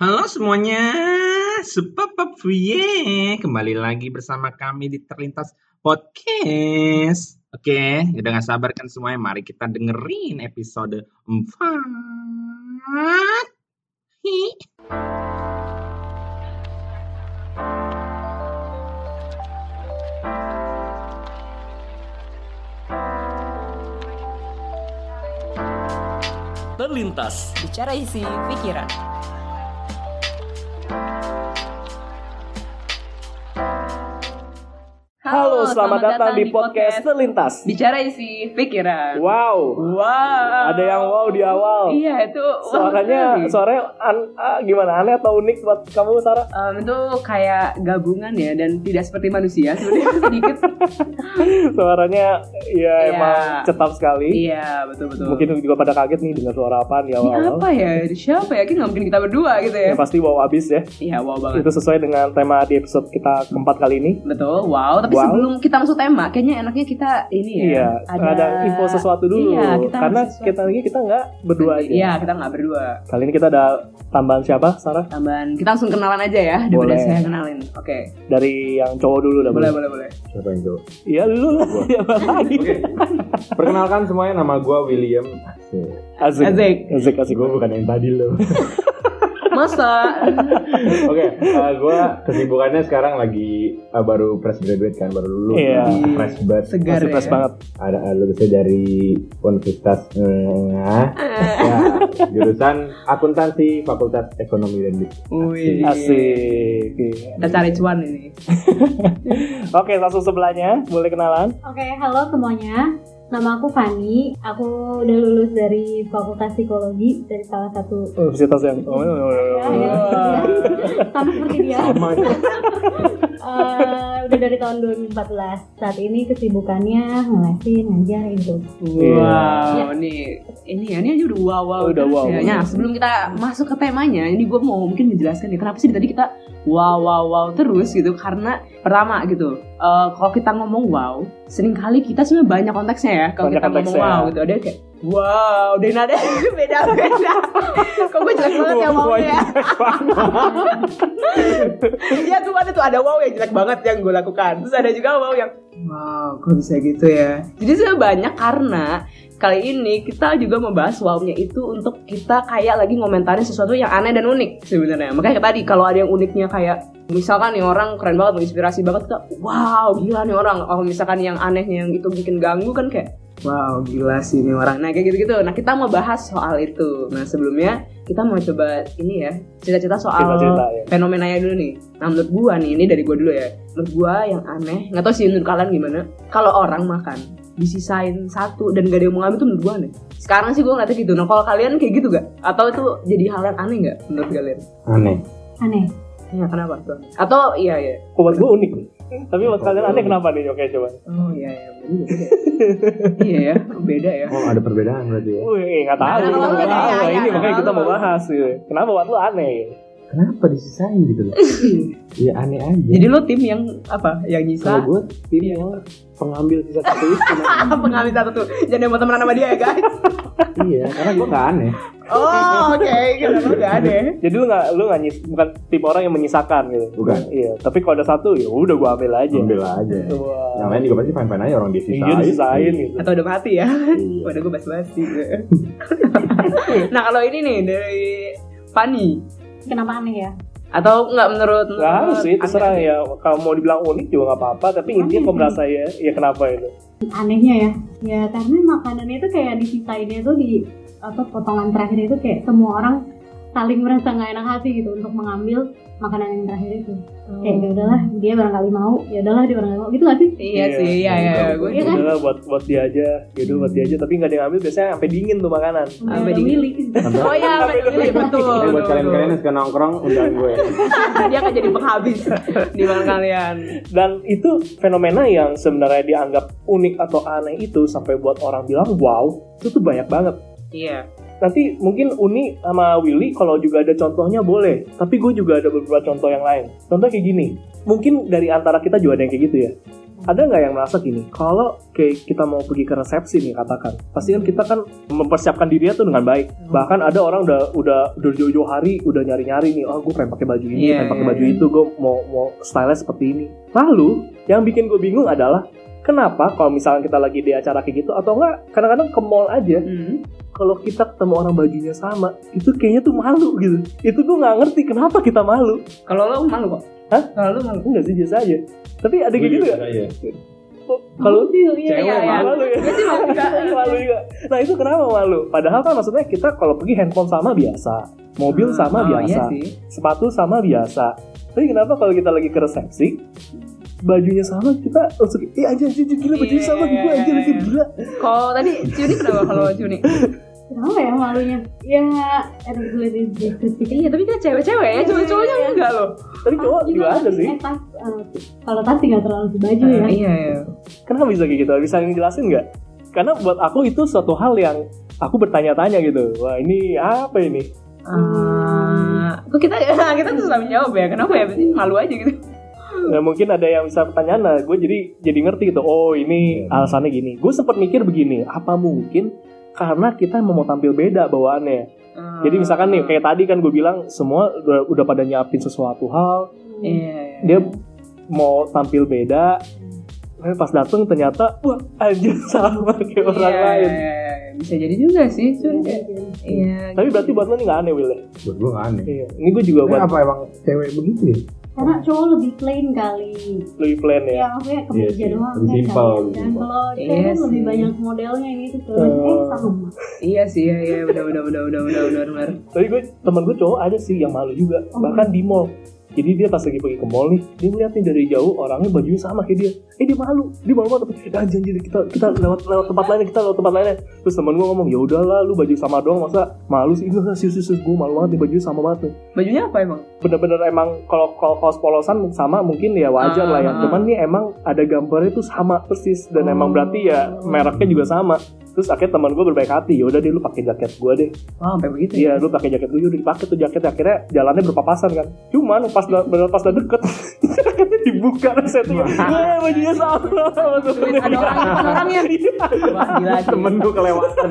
Halo semuanya, Supapap Fuye. Kembali lagi bersama kami di Terlintas Podcast. Oke, udah gak sabar kan semuanya? Mari kita dengerin episode 4. Hi. Terlintas Bicara isi pikiran. Halo, selamat, datang, di podcast Terlintas Bicara isi pikiran. Wow Wow. Ada yang wow di awal Iya itu. wow Suaranya sekali. Suaranya an- ah, gimana? Aneh atau unik buat kamu Tara? Em, itu kayak gabungan ya dan tidak seperti manusia sebenarnya sedikit. Suaranya ya emang cetar sekali iya betul betul. Mungkin juga pada kaget nih dengan suara apaan di Ini awal-awal apa ya? Siapa ya? Nggak mungkin kita berdua gitu ya? Yang pasti wow abis ya Iya wow banget. Itu sesuai dengan tema di episode kita keempat kali ini Betul, wow. Tapi Wow. Sebelum kita masuk tema, kayaknya enaknya kita ini ya. Iya, ada, info sesuatu dulu Iya, kita Karena sesuatu. kita lagi kita nggak berdua aja Iya, kita nggak berdua. Kali ini kita ada tambahan siapa, Sarah? Tambahan, kita langsung kenalan aja ya, daripada Boleh. saya kenalin. Oke, Dari yang cowok dulu dah boleh, boleh, boleh. Siapa yang jawab? Iya lu lah Siapa lagi Oke, perkenalkan semuanya nama gue William. Asik Asik. Asik asik Gue bukan yang tadi loh. Masa? Oke, gue kesibukannya sekarang lagi uh, baru fresh graduate kan, baru lulus. Iya. Fresh banget. Segar Masih ya. fresh banget Ada uh, lulusnya dari Universitas eh, ya, jurusan akuntansi Fakultas Ekonomi dan Bisnis. Wih. Asik Iya. Kita cari cuan ini. Oke langsung sebelahnya Boleh kenalan Oke, halo semuanya. Nama aku Fani. Aku udah lulus dari Fakultas Psikologi dari salah satu Universitas yang oh, oh, oh, oh, ya, oh. ya, sama seperti dia. Sama Eh, udah dari tahun 2014. Saat ini kesibukannya ngelesin, ngajar itu. Iya. Wow, nih ini ya, ini aja udah wow wow. Udah terus wow. ya. Nah, sebelum kita masuk ke temanya, ini gue mau mungkin menjelaskan ya kenapa sih tadi kita wow wow wow terus gitu karena pertama gitu, eh, kalau kita ngomong wow, sering kali kita sebenarnya banyak konteksnya ya. Kalau kita ngomong wow gitu, ada kayak wow, dan ada beda beda. Kok gue jelek banget ya wow ya? Iya tuh ada tuh ada wow yang jelek banget yang gue lakukan. Terus ada juga wow yang wow kok bisa gitu ya. Jadi sebenarnya banyak karena kali ini kita juga membahas wow-nya itu untuk kita kayak lagi ngomentarin sesuatu yang aneh dan unik sebenarnya. Makanya tadi kalau ada yang uniknya kayak misalkan nih orang keren banget, menginspirasi banget kita wow gila nih orang. Oh misalkan yang anehnya yang itu bikin ganggu kan kayak Wow, gila sih ini orang. Nah, kayak gitu-gitu. Nah, kita mau bahas soal itu. Nah, sebelumnya kita mau coba ini ya, cerita-cerita soal Cerita-cerita, ya. fenomenanya dulu nih. Nah, menurut gua nih, ini dari gua dulu ya. Menurut gua yang aneh, nggak tahu sih menurut kalian gimana. Kalau orang makan disisain satu dan gak ada yang mau ngambil itu menurut gua aneh. Sekarang sih gua ngeliatnya gitu. Nah, kalau kalian kayak gitu gak? Atau itu jadi hal yang aneh gak menurut kalian? aneh. Aneh. Ya, kenapa tuh? Atau iya iya. Kok buat gue unik Tapi buat kalian aneh kenapa nih Oke coba Oh iya iya. Iya ya, beda ya. Oh ada perbedaan berarti ya. Wih nggak tahu Nah, nggak tahu ya, ya, Ini ya, makanya kita mau bahas gitu. Kenapa buat lu aneh Kenapa disisain gitu loh? Iya aneh aja. Jadi lo tim yang apa? Yang nyisa? kalau gue tim yang pengambil sisa satu itu. Pengambil satu tuh jangan mau temenan sama dia ya guys iya, karena gue nggak aneh. oh oke kenapa gak ada Jadi lu nggak lu nggak nyis, bukan tipe orang yang menyisakan gitu Bukan. Iya Tapi kalau ada satu ya udah gue ambil aja Ambil aja. Wah. Yang lain juga pasti fine-fine aja orang disisain. Iya disisain gitu atau udah mati ya Iya. waduh gue basi-basi nah kalau ini nih dari Fanny Kenapa aneh ya? atau nggak menurut Gak harus sih, terserah Aneh. ya. Kalau mau dibilang unik juga nggak apa-apa. Tapi intinya kok merasa ya, ya kenapa itu? Anehnya ya? Ya karena makanannya itu kayak disisainnya tuh di apa potongan terakhir itu kayak semua orang saling merasa nggak enak hati gitu untuk mengambil makanan yang terakhir itu. Kayak ya udahlah dia barangkali mau, ya udahlah dia barangkali mau gitu gak sih? iya Iya, sih iya iya gue Iya kan? Udah buat buat dia aja, gitu buat dia aja. Tapi nggak ada yang ambil. Biasanya sampai dingin tuh makanan. Sampai dingin. oh iya sampai pilih betul Ini buat betul, kalian-kalian yang suka nongkrong, undang gue. dia akan jadi penghabis di mana kalian Dan itu fenomena yang sebenarnya dianggap unik atau aneh itu sampai buat orang bilang wow, itu tuh banyak banget. iya Nanti mungkin Uni sama Willy kalau juga ada contohnya boleh. Tapi gue juga ada beberapa contoh yang lain. Contoh kayak gini. mungkin dari antara kita juga ada yang kayak gitu ya ada nggak yang merasa gini kalau kayak kita mau pergi ke resepsi nih katakan pasti kan kita kan mempersiapkan dirinya tuh dengan baik bahkan ada orang udah udah udah jauh-jauh hari udah nyari-nyari nih oh gue pengen pakai baju ini Iya, pengen pakai iya, baju iya. itu gue mau mau style seperti ini lalu yang bikin gue bingung adalah kenapa kalau misalnya kita lagi di acara kayak gitu atau enggak kadang-kadang ke mall aja Hmm. kalau kita ketemu orang bajunya sama itu kayaknya tuh malu gitu itu gue nggak ngerti kenapa kita malu Kalau lo malu kok. Hah? Kalau lo malu. enggak sih biasa aja tapi ada kayak gitu ya kalau iya, cewek iya, iya. malu ya malu juga. malu juga nah itu kenapa malu padahal kan maksudnya kita kalau pergi handphone sama biasa mobil sama Oh, biasa Iya sih. sepatu sama biasa tapi kenapa kalau kita lagi ke resepsi bajunya sama kita langsung eh aja aja gila bajunya sama Iya, gue aja iya, aja iya. gila Kalau tadi Cuni kenapa kalau Cuni? Kenapa ya malunya? Ya ada gue di Iya, tapi kan cewek-cewek ya, cowok-cowoknya enggak loh. tapi cowok juga ada sih Eh, eh, kalau tas tinggal terlalu baju ya. Iya, iya. Kenapa bisa kayak gitu? Bisa ngejelasin nggak? Karena buat aku itu suatu hal yang aku bertanya-tanya gitu. Wah ini apa ini? Ah, kok kita kita tuh susah menjawab ya? Kenapa ya? Malu aja gitu. Nah, mungkin ada yang bisa pertanyaan. Nah, gue jadi jadi ngerti gitu. Oh ini alasannya gini. Gue sempat mikir begini. Apa mungkin karena kita mau tampil beda bawaannya? Jadi misalkan nih kayak tadi kan gue bilang semua udah, udah pada nyiapin sesuatu hal. Iya, iya. Dia mau tampil beda. Tapi pas dateng ternyata wah anjir sama kayak orang Iya, lain. iya, iya. Bisa jadi juga sih, Cun. Iya. Tapi berarti buat lo ini nggak aneh Will ya? Buat gue gak aneh. Iya. Ini gue juga Ini buat apa emang cewek begitu ya? Karena cowok lebih plain kali. lebih plan ya. Ya maksudnya kemeja Iya sih, doang lebih kan simpel, kan. simpel. Kalau Iya cewek kan lebih sih. banyak modelnya ini tuh. Oh. Eh sama. Iya sih, iya, iya. Udah, udah, udah, udah, udah, udah, udah. Tapi gue temen gue cowok ada sih yang malu juga, Oh. bahkan di mall. Jadi dia pas lagi pergi ke mall nih, dia ngeliat nih dari jauh orangnya bajunya sama kayak dia. Eh dia malu, dia malu banget. Ah janji deh, kita kita lewat lewat tempat lainnya, kita lewat tempat lainnya. Terus temen gue ngomong, ya udahlah, lu baju sama doang, masa malu sih? Enggak, sih, sih, gue malu banget nih bajunya sama banget nih. Bajunya apa emang? Bener-bener emang kalau kalau kaos polosan sama mungkin ya wajar lah ya. Ah. Cuman nih emang ada gambarnya tuh sama persis dan emang berarti ya mereknya juga sama. Terus akhirnya teman gue berbaik hati, ya udah deh lu pakai jaket gue deh. Oh, sampai begitu Iya, ya? lu pakai jaket gue udah dipakai tuh jaket akhirnya jalannya berpapasan kan. Cuman pas udah bener pas udah deket jaketnya dibuka resetnya. Wah, bajunya sama. Ada orang orangnya. Wah, gila sih. Temen gue kelewatan.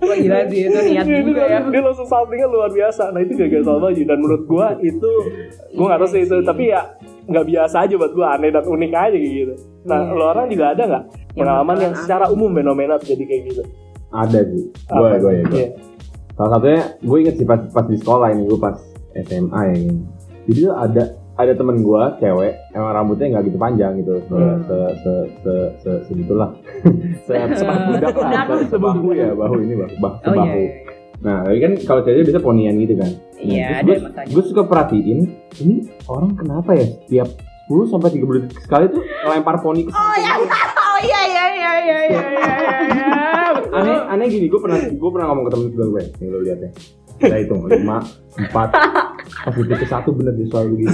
Wah, gila sih. Itu niat Dia, juga dia, ya. dia langsung saltingnya luar biasa. Nah itu gara-gara soal baju dan menurut gua itu gua nggak tahu sih itu, tapi ya nggak biasa aja buat gua aneh dan unik aja kayak gitu. Nah, Iya. lo orang juga ada nggak pengalaman yang secara umum fenomena terjadi kayak gitu? Ada sih. Gue gue ya. Gue. Iya. Salah satunya gue inget sih pas pas di sekolah ini gue pas SMA ya ini. Jadi tuh ada ada temen gue cewek emang rambutnya nggak gitu panjang gitu se Hmm. se se se se segitulah se sebahu budak lah Budak. se- sebahu ya bahu ini bahu bah Oh sebahu iya. Nah tapi kan kalau cewek biasa ponian gitu kan. Iya, ada gue suka perhatiin ini orang kenapa ya setiap 10 sampai 30 detik sekali tuh ngelempar poni ke Oh iya, oh iya iya iya iya iya iya iya. aneh aneh gini gue pernah gue pernah ngomong ke temen gue gue nih lo lihat ya. Kita hitung lima empat pas detik ke satu bener dia selalu gitu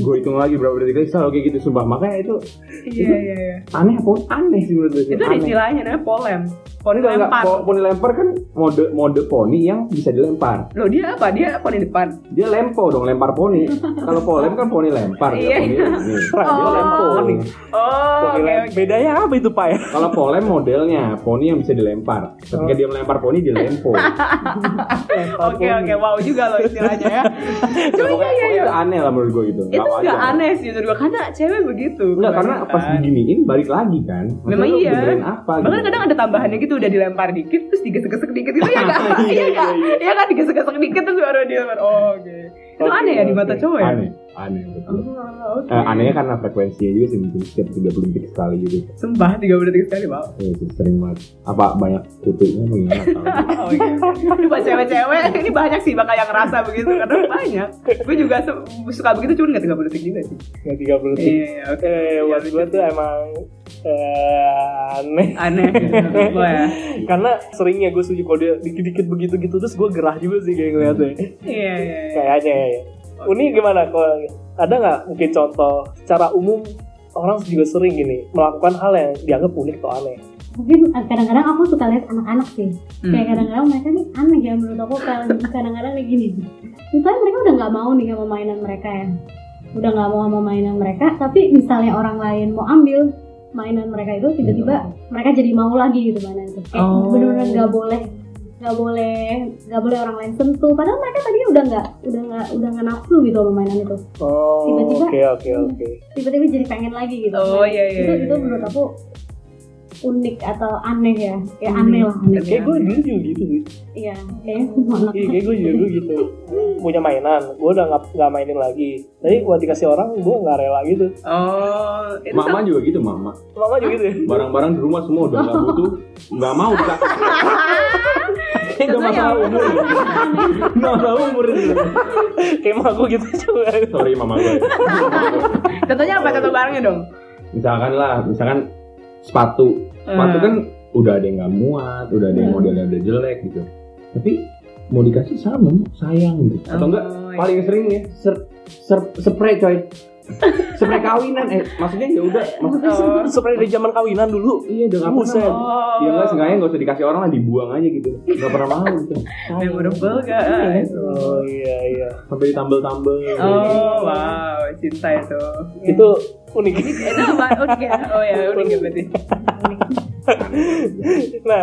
gue hitung lagi berapa detik lagi selalu kayak gitu sumpah makanya itu Iya iya iya. aneh apa aneh sih menurut gue Itu ada aneh. istilahnya namanya polem. Poni lempar. Po- Poni lempar kan mode mode poni yang bisa dilempar. Loh dia apa? Dia poni depan. Dia lempo dong, lempar poni. Kalau polem kan poni lempar, Iya. dia poni ini. Dia Oh. lempo. Oh, Poni lem- oke. Bedanya apa itu Pak ya? Kalau polem modelnya poni yang bisa dilempar. Ketika dia melempar poni dia lempo. Oke oke, wow juga loh istilahnya ya. Cuma pokoknya, iya iya iya. itu aneh lah menurut gue gitu. Itu nggak aneh sih menurut gue karena cewek begitu. Enggak, karena pas kebanyakan. diginiin balik lagi kan. Memang iya. apa Bahkan gitu. kadang ada tambahannya gitu udah dilempar dikit terus digesek-gesek dikit gitu ya kan? Iya kan? Iya kan digesek-gesek dikit terus baru dilempar. Oh, oke. Itu Oke, aneh ya di mata cowok ya? Aneh, aneh betul. Oh, oke. Eh, anehnya karena frekuensinya juga sih mungkin setiap 30 detik sekali gitu. Sumpah 30 detik sekali, wow. Iya, itu sering banget. Apa banyak kutunya tahu. Oh, iya. Ini buat cewek-cewek, ini banyak sih bakal yang ngerasa begitu karena banyak. Gue juga su- suka begitu cuma nggak 30 detik juga sih. Yang 30 detik. Iya, oke. Eh, buat gue tuh emang eh, aneh. Aneh. Gue ya. Karena seringnya gue setuju kalau dia dikit-dikit begitu-gitu terus gue gerah juga sih kayak ngeliatnya. Iya, iya, iya. Kayaknya ya. Uni gimana? Kalau ada nggak mungkin contoh secara umum orang juga sering gini melakukan hal yang dianggap unik atau aneh? Mungkin kadang-kadang aku suka lihat anak-anak sih. Hmm. Kayak kadang-kadang mereka nih aneh ya menurut aku kadang- kadang-kadang kayak gini. Misalnya mereka udah nggak mau nih sama mainan mereka ya. udah nggak mau sama mainan mereka tapi misalnya orang lain mau ambil mainan mereka itu tiba-tiba mereka jadi mau lagi gitu mainan itu kayak Oh. bener-bener nggak boleh nggak boleh nggak boleh orang lain sentuh padahal mereka tadi udah nggak udah nggak udah nggak nafsu gitu sama mainan itu Oh, Tiba-tiba- oke oke oke. tiba-tiba jadi pengen lagi gitu Oh, iya, iya, itu iya, itu iya. menurut aku unik atau aneh ya kayak Unik. aneh lah aneh Kayak gue dulu juga gitu sih. iya kayaknya semua anak Iya, kayak gue juga dulu gitu. Punya mainan, gue udah nggak nggak mainin lagi. Tapi buat dikasih orang, gue nggak rela gitu. Oh, itu Mama sama- juga gitu mama. Mama juga gitu ya. Barang-barang di rumah semua udah nggak butuh, nggak mau dikasih. Nggak masalah umur, nggak masalah umur itu. Kayak mama gue gitu juga. Sorry mama gue. Contohnya apa contoh barangnya dong? Misalkan lah, misalkan sepatu, sepatu Hmm. kan udah ada yang nggak muat, udah ada yang modelnya udah jelek gitu. Tapi mau dikasih sama, sayang gitu. Atau enggak Oh, iya. paling sering ya, ser, ser, spray coy. Spray kawinan, eh maksudnya ya udah, maksudnya Oh. Seperti dari zaman kawinan dulu. iya udah nggak Buset. pernah. Oh. Ya enggak sengaja nggak usah dikasih orang lah dibuang aja gitu. Nggak pernah mau gitu. Memorable guys. Oh iya iya. Sampai ditambel-tambel. Oh, wow, cinta itu. Itu unik. Itu apa? Unik ya? Oh ya, unik ya berarti. Nah,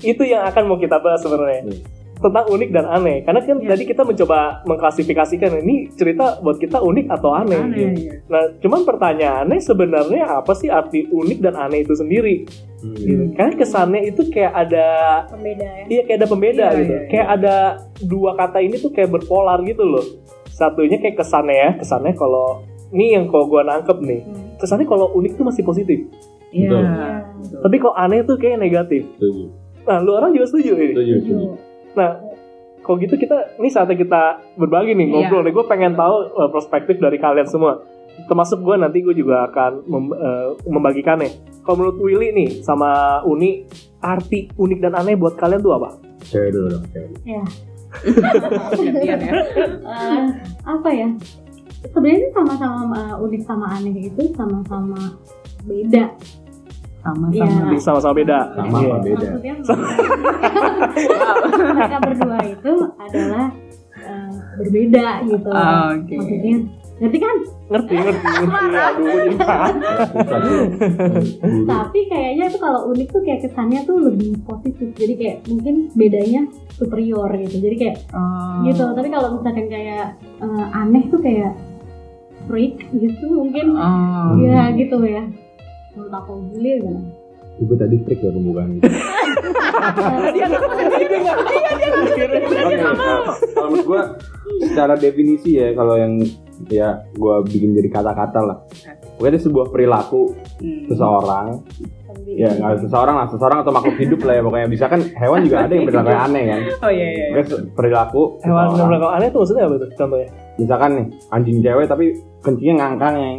itu yang akan mau kita bahas sebenarnya. Hmm. Tentang unik dan aneh. Karena kan Iya. tadi kita mencoba mengklasifikasikan ini cerita buat kita unik atau aneh. Aneh, iya. Nah, cuman pertanyaannya sebenarnya apa sih arti unik dan aneh itu sendiri? Hmm. Gitu. Karena kesannya itu kayak ada pembeda ya Iya kayak ada pembeda Iya, gitu. iya, iya. Kayak ada dua kata ini tuh kayak berpolar gitu loh. Satunya kayak kesannya ya, kesannya kalau ini yang kalau gua nangkep nih, Hmm. kesannya kalau unik tuh masih positif. Iya. Betul. betul. Tapi kalau aneh tuh kayak negatif. Setuju. Nah, lu orang juga setuju ini. Setuju. setuju. Nah, kalau gitu kita ini saatnya kita berbagi nih Iya. ngobrol nih. Gue pengen tahu uh, perspektif dari kalian semua. Termasuk gue nanti gue juga akan mem- uh, membagikannya. Kalau menurut Willy nih sama Uni, arti unik dan aneh buat kalian tuh apa? Cewek dulu dong, cewek. ya Gantian ya. Eh, apa ya sebenarnya sama-sama eh, unik sama aneh itu sama-sama beda Sama-sama. Jadi sama-sama beda. Sama Iya. apa beda? maksudnya mereka berdua itu adalah eh, berbeda gitu Ah, Oke. maksudnya ngerti kan Ngerti, ngerti, ngerti. Aduh, tapi kayaknya itu kalau unik tuh kayak kesannya tuh lebih positif jadi kayak mungkin bedanya superior gitu jadi kayak Oh. gitu tapi kalau misalkan kayak eh, aneh tuh kayak freak gitu mungkin Oh. ya gitu ya menurut aku Gili gimana? Gue tadi freak ya pembukaan. Dia. Iya, dia nggak nah, kalau menurut gue secara definisi ya kalau yang ya gue bikin jadi kata-kata lah. Pokoknya itu sebuah perilaku Hmm. seseorang ya nggak seseorang lah seseorang atau makhluk hidup lah ya pokoknya bisa kan hewan juga ada yang perilaku aneh kan Oh iya iya. Pokoknya se- perilaku Hewan seseorang. berlakon aneh tuh maksudnya apa tuh contohnya? misalkan nih anjing cewek tapi kencingnya ngangkang ya.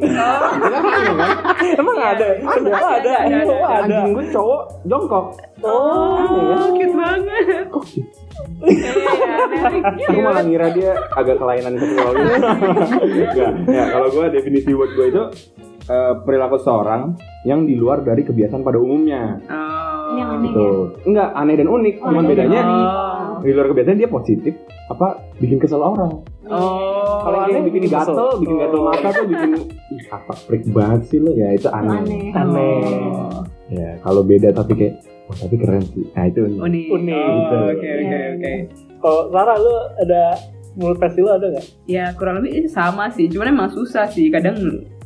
Emang ada? Ada, ada, ada, anjing gue cowok jongkok. Oh, Oh, cute banget. kok gitu Iya, aneh. aku malah ngira dia agak kelainan seksual gitu ya kalau gue definisi buat gue itu eh, perilaku seorang yang di luar dari kebiasaan pada umumnya. Oh. Ini yang aneh gitu. enggak aneh dan unik Oh, cuman bedanya Oh. di luar kebiasaan dia positif apa bikin kesel orang Oh. kalau yang aneh bikin gatel bikin gatel Oh. mata tuh bikin ih apa freak banget sih lo ya itu aneh, aneh Aneh. Oh. ya kalau beda tapi kayak wah tapi keren sih nah itu Unik. Unik. Oh, Gitu. Oke oke oke. Kalau Sarah lu ada menurut versi lu ada nggak? Ya kurang lebih sama sih. Cuman emang susah sih. Kadang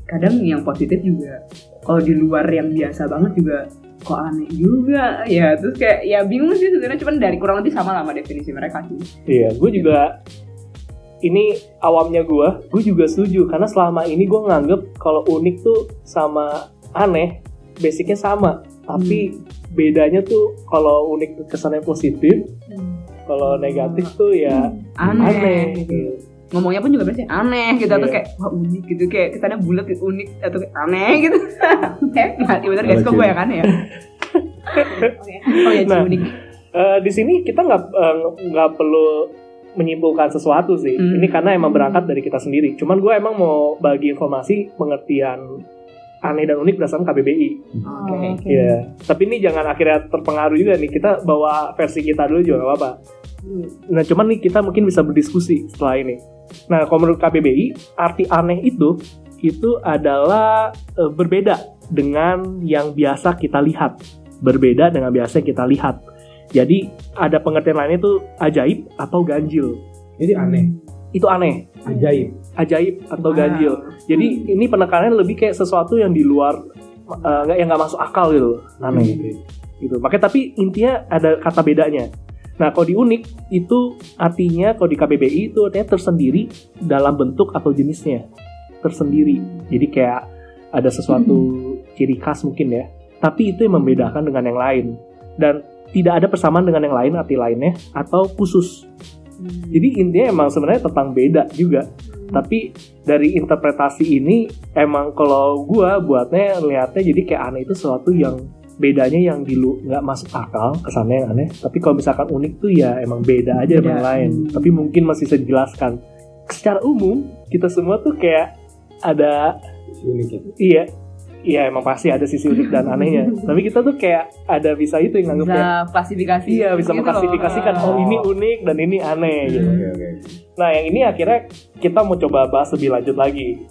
kadang yang positif juga. Kalau di luar yang biasa banget juga kok aneh juga ya terus kayak ya bingung sih sebenarnya cuman dari kurang lebih sama lah sama definisi mereka sih Iya, gue juga ini awamnya gue, gue juga setuju. Karena selama ini gue nganggep kalau unik tuh sama aneh, basicnya sama, tapi bedanya tuh kalau unik kesannya positif, kalau negatif tuh ya aneh, aneh. gitu. ngomongnya pun juga biasanya aneh gitu. Atau Iya. kayak wah unik gitu. Kayak kesannya bulat unik atau kayak aneh gitu. Eh mati bener guys kok Oke. gue yang aneh ya? Oh ya Nah. unik. Eh, di sini kita nggak eh, nggak perlu menyimpulkan sesuatu sih. Hmm. Ini karena emang berangkat dari kita sendiri. Cuman gue emang mau bagi informasi pengertian aneh dan unik berdasarkan KBBI. oke oke. Iya. Tapi ini jangan akhirnya terpengaruh juga nih. Kita bawa versi kita dulu juga nggak apa-apa. Nah, cuman nih kita mungkin bisa berdiskusi setelah ini. Nah, kalau menurut KBBI, arti aneh itu itu adalah eh, berbeda dengan yang biasa kita lihat. Berbeda dengan biasa yang kita lihat. Jadi ada pengertian lainnya itu ajaib atau ganjil. Jadi aneh, Itu aneh, ajaib. ajaib atau Wow. ganjil. Jadi ini penekanannya lebih kayak sesuatu yang di luar nggak yang nggak masuk akal gitu, aneh gitu. Makanya tapi intinya ada kata bedanya. Nah, kalau di unik itu artinya kalau di KBBI itu artinya tersendiri dalam bentuk atau jenisnya. Tersendiri. Jadi kayak ada sesuatu ciri khas mungkin ya. Tapi itu yang membedakan dengan yang lain. Dan tidak ada persamaan dengan yang lain arti lainnya atau khusus. Jadi intinya emang sebenarnya tentang beda juga. Tapi dari interpretasi ini emang kalau gua buatnya lihatnya jadi kayak aneh itu sesuatu yang bedanya yang di lu nggak masuk akal kesannya yang aneh tapi kalau misalkan unik tuh ya emang beda aja dengan lain Hmm. tapi mungkin masih bisa dijelaskan secara umum kita semua tuh kayak ada Unik ya. iya iya emang pasti ada sisi unik dan anehnya tapi kita tuh kayak ada bisa itu yang nganggep Bisa kayak klasifikasi. iya bisa gitu loh. mengklasifikasikan oh ini unik dan ini aneh gitu Oke oke. Nah, yang ini akhirnya kita mau coba bahas lebih lanjut lagi.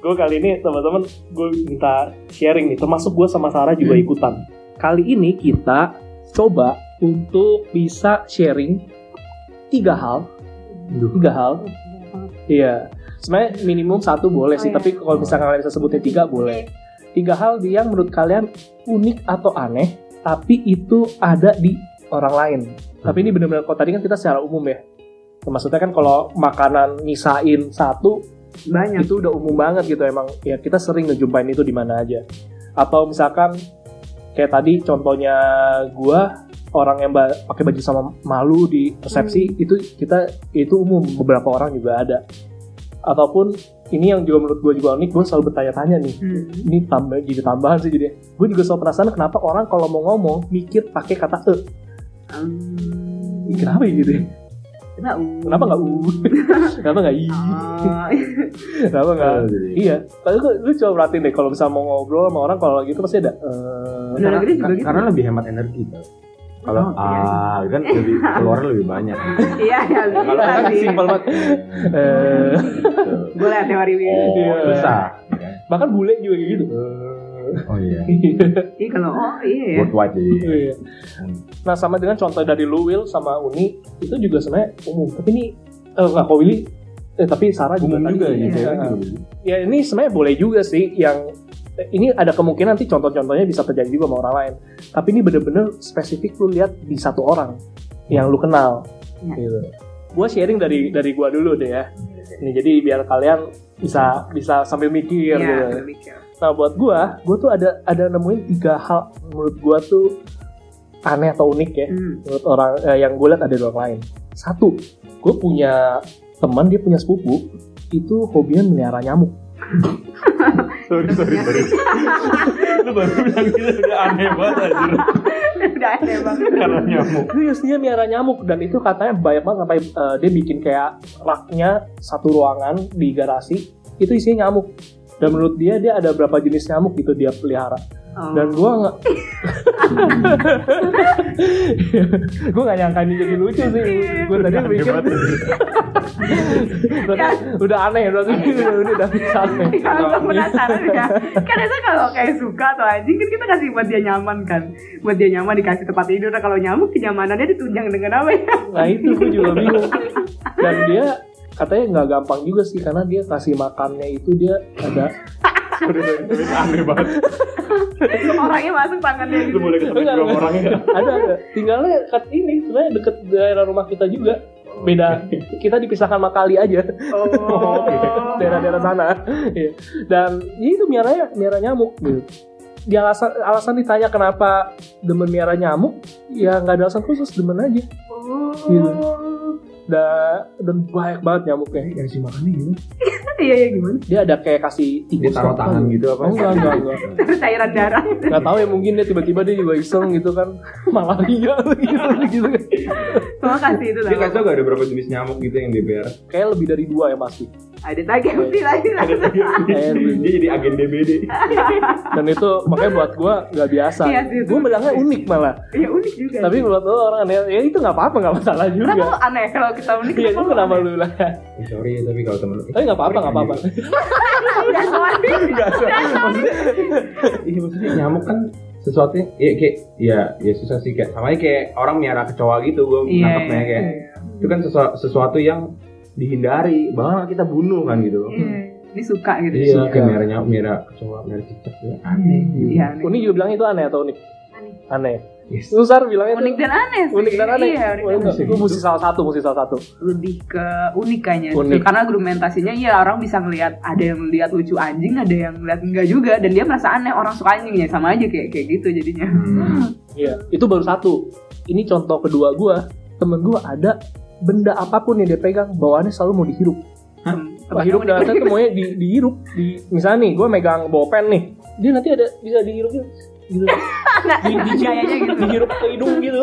Gue kali ini teman-teman gue minta sharing nih, termasuk gue sama Sarah juga Hmm. ikutan. Kali ini kita coba untuk bisa sharing tiga hal, Duh. tiga hal. Iya, sebenarnya minimum satu boleh sih, Oh, iya. tapi kalau misalkan kalian bisa sebutin tiga boleh. Tiga hal yang menurut kalian unik atau aneh, tapi itu ada di orang lain. Tapi ini benar-benar kalau tadi kan kita secara umum ya. Maksudnya kan kalau makanan nyisain satu Banyak. itu udah umum banget gitu emang ya kita sering ngejumpain itu di mana aja. Atau misalkan kayak tadi contohnya gua orang yang pakai baju sama malu di resepsi itu kita itu umum beberapa orang juga ada. Ataupun ini yang juga menurut gue juga unik, gue selalu bertanya-tanya nih, Hmm. ini tambah jadi tambahan sih jadi gue juga selalu penasaran kenapa orang kalau mau ngomong mikir pakai kata e Hmm. kenapa ya gitu ya? Kenapa? kenapa nggak u kenapa nggak i Ah, kenapa nggak Oh, iya tapi lu, lu coba perhatiin deh kalau misalnya mau ngobrol sama orang kalau gitu pasti ada eh, Luar negeri juga Ka- gitu. Karena lebih hemat energi tau. Kalau Oh, iya. ah kan lebih keluarnya lebih banyak. Iya, ya. Kalau kan simpel banget eh, Boleh teori ini. Oh, Iya. susah. bahkan bule juga kayak gitu Oh iya. Iya kalau oh iya ya. Worldwide jadi. Iya. nah sama dengan contoh dari lu Will sama Uni itu juga sebenarnya umum tapi ini eh, nggak kok Willy eh, tapi Sarah juga Umum tadi. juga ya. Iya. cewek juga begitu. ya ini sebenarnya boleh juga sih yang ini ada kemungkinan nanti contoh-contohnya bisa terjadi juga sama orang lain tapi ini bener-bener spesifik lu lihat di satu orang yang lu kenal Ya. gitu. gua sharing dari dari gua dulu deh ya ini jadi biar kalian bisa bisa sambil mikir gitu. Iya, mikir. nah buat gua gua tuh ada ada nemuin tiga hal menurut gua tuh aneh atau unik ya Hmm. menurut orang eh, yang gue lihat ada orang lain satu gue punya teman dia punya sepupu itu hobinya melihara nyamuk Sorry sorry sorry. Lu baru bilang gitu udah aneh banget anjir. Udah aneh banget. Karena nyamuk. Serius dia melihara nyamuk dan itu katanya banyak banget sampai eh, dia bikin kayak raknya satu ruangan di garasi itu isinya nyamuk dan menurut dia dia ada berapa jenis nyamuk gitu dia pelihara Oh. dan gua nggak gua nggak nyangka ini jadi lucu sih gua tadi Aneh mikir. Berarti udah aneh berarti udah udah udah bisa aneh Kalau penasaran ya Kan biasa kalau kayak suka atau anjing kan kita kasih buat dia nyaman kan Buat dia nyaman dikasih tempat tidur Nah kalau nyamuk kenyamanannya ditunjang dengan apa ya Nah itu gue juga bingung. Dan dia katanya nggak gampang juga sih karena dia kasih makannya itu dia ada. Aneh banget. Orangnya masuk tangannya Lu gitu boleh ketemu Enggak, dua enggak. orang ya. ada ada tinggalnya dekat ini sebenarnya deket daerah rumah kita juga beda kita dipisahkan sama kali aja Oh daerah-daerah sana Iya. dan ya itu miaranya miara nyamuk gitu dia alasan alasan ditanya kenapa demen miara nyamuk ya nggak ada alasan khusus demen aja Gitu. da, dan banyak banget nyamuknya Yang si makannya gimana? Iya iya gimana? Dia ada kayak kasih Dia tikus taruh apa tangan gitu. apa? Oh, enggak, enggak, enggak. Cairan darah. Nggak tahu ya mungkin dia tiba-tiba dia juga iseng gitu kan. Malaria gitu gitu Cuma kasih itu Dia lah kasih tau gak ada berapa jenis nyamuk gitu yang DPR? kayak lebih dari dua ya pasti ada lagi MT lagi Dia jadi agen DBD. dan itu makanya buat gue nggak biasa. Iya sih, gue bilangnya unik malah. Ya unik juga tapi buat lo orang aneh. Ya itu nggak apa-apa nggak masalah kenapa juga. lo aneh kalau kita unik? Iya itu kenapa lu bilang Eh, sorry tapi kalau temen lu tapi nggak apa-apa nggak apa-apa udah sorry Nggak salah. maksudnya iya maksudnya nyamuk kan sesuatu yang ya kayak ya ya susah sih kayak sama aja kayak orang miara kecoa gitu gue Iya, nangkepnya iya, kayak itu kan sesuatu, sesuatu yang dihindari bahwa kita bunuh kan gitu Iya. ini suka gitu iya kayak miara nyamuk miara kecoa miara cicak ya aneh gitu. Iya, aneh. Uni juga bilang itu aneh atau unik Aneh. aneh Yes. Nusar bilangnya unik dan aneh sih. unik dan aneh iya unik dan Wah, aneh. itu mesti salah satu mesti salah satu lebih ke unik kayaknya Unik. karena argumentasinya iya orang bisa ngelihat ada yang lihat lucu anjing ada yang lihat enggak juga dan dia merasa aneh orang suka anjingnya sama aja kayak kayak gitu jadinya Hmm. Iya, itu baru satu. Ini contoh kedua gua. Temen gua ada benda apa pun yang dia pegang bawaannya selalu mau dihirup. Dihirup dong, dan saya semuanya di, dihirup. Di, misalnya nih, gua megang bawa pen nih. Dia nanti ada bisa dihirup gitu. gitu. Di, di, Gayanya gitu. dihirup ke hidung gitu.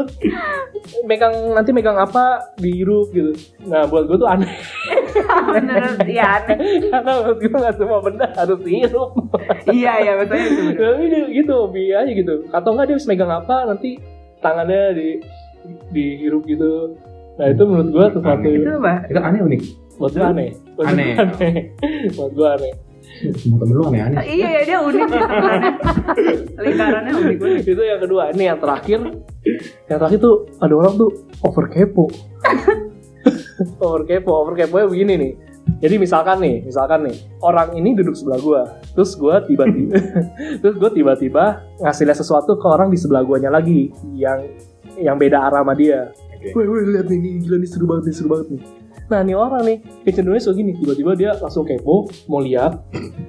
Megang nanti megang apa dihirup gitu. Nah, buat gua tuh aneh. bener iya aneh Karena menurut gua nggak semua benda harus dihirup. iya iya betul itu. Tapi dia gitu, hobi aja gitu. Atau enggak dia harus megang apa nanti tangannya di dihirup gitu. Nah itu menurut gua sesuatu itu apa itu aneh unik buat gua aneh. Buat Aneh. aneh. buat gua aneh. Semua temen lu aneh aneh iya iya dia unik lingkarannya unik unik itu yang kedua. Ini yang terakhir. Yang terakhir tuh ada orang tuh over kepo. over kepo, over kepo begini nih. Jadi misalkan nih, misalkan nih, orang ini duduk sebelah gua, terus gua tiba-tiba, terus gua tiba-tiba ngasih lihat sesuatu ke orang di sebelah guanya lagi, yang yang beda arah sama dia. Oke. Wih, wih, lihat nih, ini gila nih seru banget nih, seru banget nih. Nah, nih orang nih, kecenderungannya so gini, tiba-tiba dia langsung kepo, mau lihat.